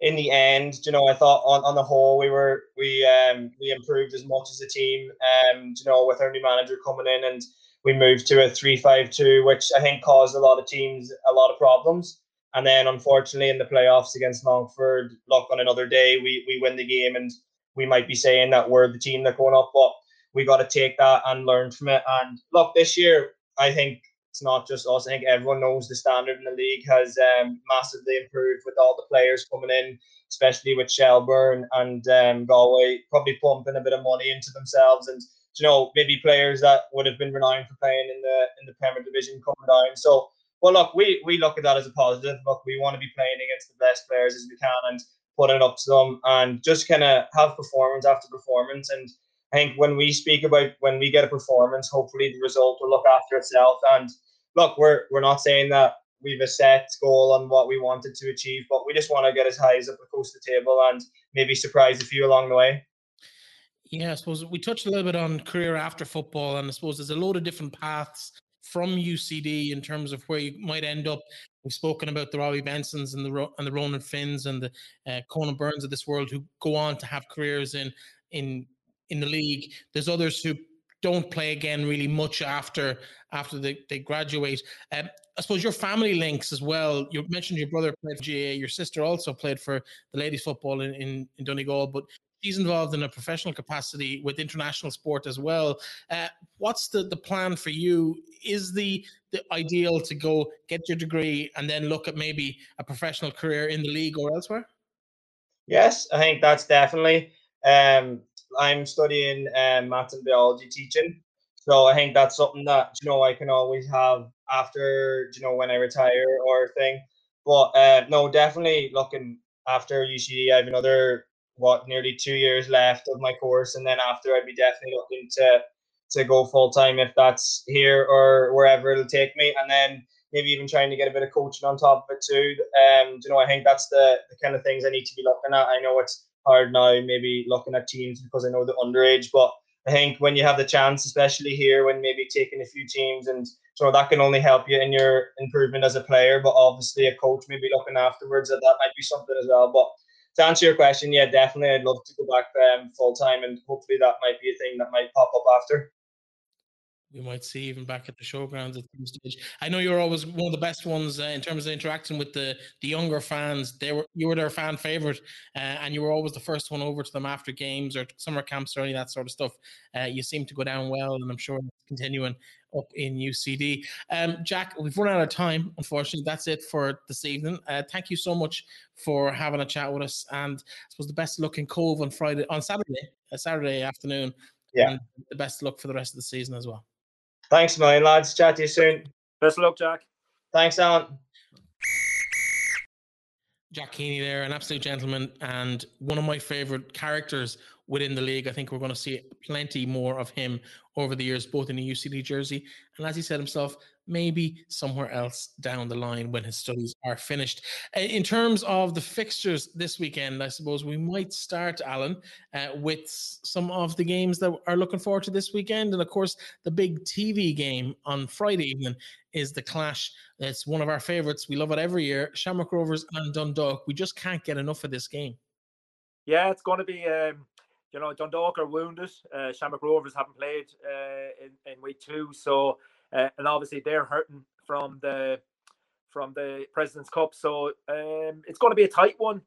in the end, you know, I thought on, on the whole we were we um we improved as much as a team. Um, you know, with our new manager coming in and we moved to a three five two, which I think caused a lot of teams a lot of problems. And then unfortunately in the playoffs against Longford, luck on another day, we we win the game and we might be saying that we're the team that going up, but we got to take that and learn from it. And look, this year I think it's not just us. I think everyone knows the standard in the league has um, massively improved with all the players coming in, especially with Shelbourne and um, Galway, probably pumping a bit of money into themselves and you know maybe players that would have been renowned for playing in the in the Premier Division coming down. So well, look, we we look at that as a positive. Look, we want to be playing against the best players as we can and put it up to them and just kind of have performance after performance and I think when we speak about when we get a performance, hopefully the result will look after itself. And look, we're we're not saying that we've a set goal on what we wanted to achieve, but we just want to get as high as up coast the table and maybe surprise a few along the way. Yeah, I suppose we touched a little bit on career after football, and I suppose there's a load of different paths from UCD in terms of where you might end up. We've spoken about the Robbie Bensons and the and the Ronan Finns and the uh, Conan Byrnes of this world who go on to have careers in in in the league. There's others who don't play again really much after after they, they graduate. Um, I suppose your family links as well. You mentioned your brother played for GAA. Your sister also played for the ladies football in, in, in Donegal, but she's involved in a professional capacity with international sport as well. Uh, what's the, the plan for you? Is the the ideal to go get your degree and then look at maybe a professional career in the league or elsewhere? Yes, I think that's definitely um, I'm studying um, maths and biology teaching. So I think that's something that you know I can always have after you know when I retire or thing. But uh, no, definitely looking after UCD, I have another what nearly two years left of my course, and then after I'd be definitely looking to to go full time if that's here or wherever it'll take me, and then maybe even trying to get a bit of coaching on top of it too. Um, you know, I think that's the, the kind of things I need to be looking at. I know it's hard now, maybe looking at teams because I know the underage. But I think when you have the chance, especially here, when maybe taking a few teams, and so that can only help you in your improvement as a player. But obviously, a coach maybe looking afterwards, that that might be something as well. But to answer your question, yeah, definitely, I'd love to go back um, full time, and hopefully that might be a thing that might pop up after we might see even back at the showgrounds at some stage. I know you're always one of the best ones uh, in terms of interacting with the the younger fans. They were you were their fan favorite, uh, and you were always the first one over to them after games or summer camps or any of that sort of stuff. Uh, you seem to go down well, and I'm sure it's continuing up in UCD. Um, Jack, we've run out of time. Unfortunately, that's it for this evening. Uh, thank you so much for having a chat with us, and I suppose the best luck in Cobh on Friday on Saturday, uh, Saturday afternoon. Yeah, the best luck for the rest of the season as well. Thanks, man, lads. Chat to you soon. Best of luck, Jack. Thanks, Alan. Jack Keaney there, an absolute gentleman and one of my favorite characters within the league. I think we're going to see plenty more of him over the years, both in the UCD jersey and, as he said himself, maybe somewhere else down the line when his studies are finished. Uh, in terms of the fixtures this weekend, I suppose we might start, Alan, uh, with some of the games that are looking forward to this weekend. And of course, the big TV game on Friday evening is the clash. It's one of our favorites. We love it every year. Shamrock Rovers and Dundalk. We just can't get enough of this game. Yeah, it's going to be. Um, you know, Dundalk are wounded. Uh, Shamrock Rovers haven't played uh, in in week two, so uh, and obviously they're hurting from the from the President's Cup. So um, it's going to be a tight one.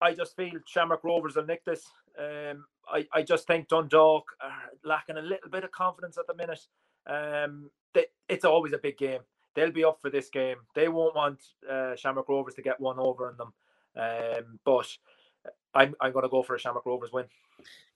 I just feel Shamrock Rovers will nick this. Um, I, I just think Dundalk are lacking a little bit of confidence at the minute. Um, they, it's always a big game. They'll be up for this game. They won't want uh, Shamrock Rovers to get one over on them. Um, but I'm I'm going to go for a Shamrock Rovers win.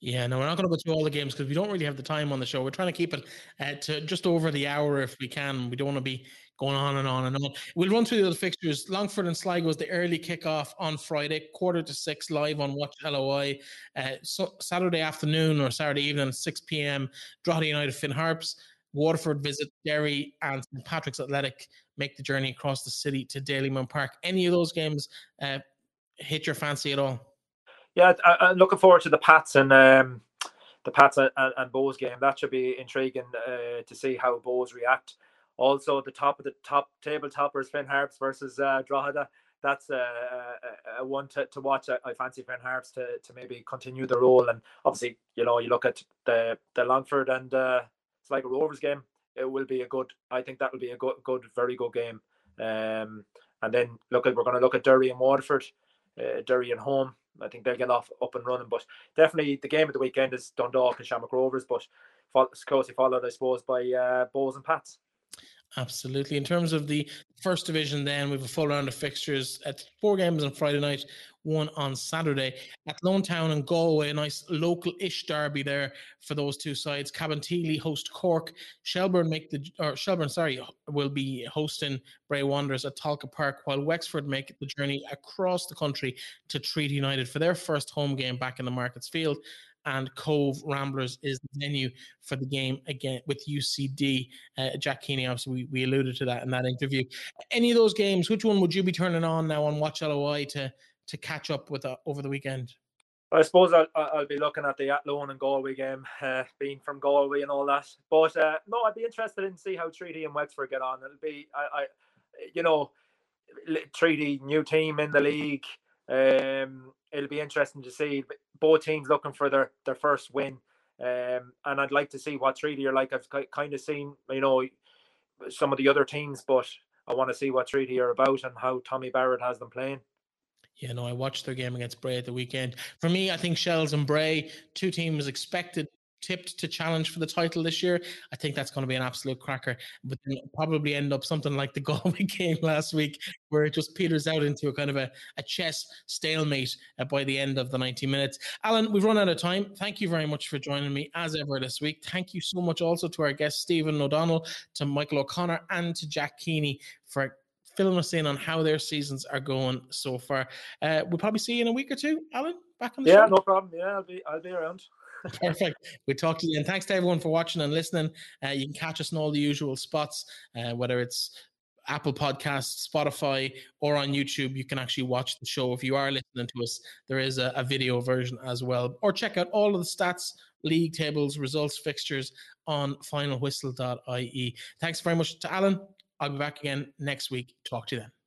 Yeah, no, we're not going to go through all the games because we don't really have the time on the show. We're trying to keep it uh, to just over the hour if we can. We don't want to be going on and on and on. We'll run through the other fixtures. Longford and Sligo is the early kickoff on Friday, quarter to six, live on Watch LOI. Uh, so Saturday afternoon or Saturday evening, 6 p.m. Drogheda United Finn Harps. Waterford visit Derry and St Patrick's Athletic make the journey across the city to Dalymount Park. Any of those games uh, hit your fancy at all? Yeah, I, am looking forward to the Pats and um, the Pats and, and, Bohs game. That should be intriguing uh, to see how Bohs react. Also, the top of the top table toppers, Finn Harps versus uh, Drogheda. That's a, a, a one to, to watch. I, I fancy Finn Harps to, to maybe continue the role. And obviously, you know, you look at the the Longford and uh, it's like a Rovers game. It will be a good. I think that will be a good, good, very good game. Um, and then look at we're going to look at Derry and Waterford. Uh, Derry and home. I think they'll get off up and running. But definitely the game of the weekend is Dundalk and Shamrock Rovers, but closely followed, I suppose, by uh, and Pats. Absolutely. In terms of the first division, then we have a full round of fixtures at four games on Friday night, one on Saturday Athlone Town and Galway. A nice local-ish derby there for those two sides. Cabinteely host Cork. Shelbourne make the or Shelbourne, sorry, will be hosting Bray Wanderers at Tolka Park, while Wexford make the journey across the country to Treaty United for their first home game back in the Markets Field and Cobh Ramblers is the venue for the game again with UCD. Uh, Jack Keaney, obviously, we, we alluded to that in that interview. Any of those games, which one would you be turning on now on Watch LOI to to catch up with uh, over the weekend? I suppose I'll, I'll be looking at the Athlone and Galway game, uh, being from Galway and all that. But uh, no, I'd be interested in see how Treaty and Wexford get on. It'll be, I, I you know, Treaty new team in the league. Um, it'll be interesting to see both teams looking for their their first win. Um, and I'd like to see what Treaty are like. I've kind of seen, you know, some of the other teams, but I want to see what Treaty are about and how Tommy Barrett has them playing. Yeah, no, I watched their game against Bray at the weekend. For me, I think Shells and Bray, two teams expected tipped to challenge for the title this year. I think that's going to be an absolute cracker, but probably end up something like the Galway game last week, where it just peters out into a kind of a, a chess stalemate uh, by the end of the 90 minutes. Alan, we've run out of time. Thank you very much for joining me as ever this week. Thank you so much also to our guest, Stephen O'Donnell, to Michael O'Connor, and to Jack Keaney for filling us in on how their seasons are going so far. Uh, we'll probably see you in a week or two, Alan. Back on the yeah, show. no problem. Yeah, I'll be I'll be around. Perfect. We talk to you, and thanks to everyone for watching and listening. Uh, you can catch us in all the usual spots, uh, whether it's Apple Podcasts, Spotify, or on YouTube. You can actually watch the show. If you are listening to us, there is a, a video version as well. Or check out all of the stats, league tables, results, fixtures on finalwhistle.ie. Thanks very much to Alan. I'll be back again next week. Talk to you then.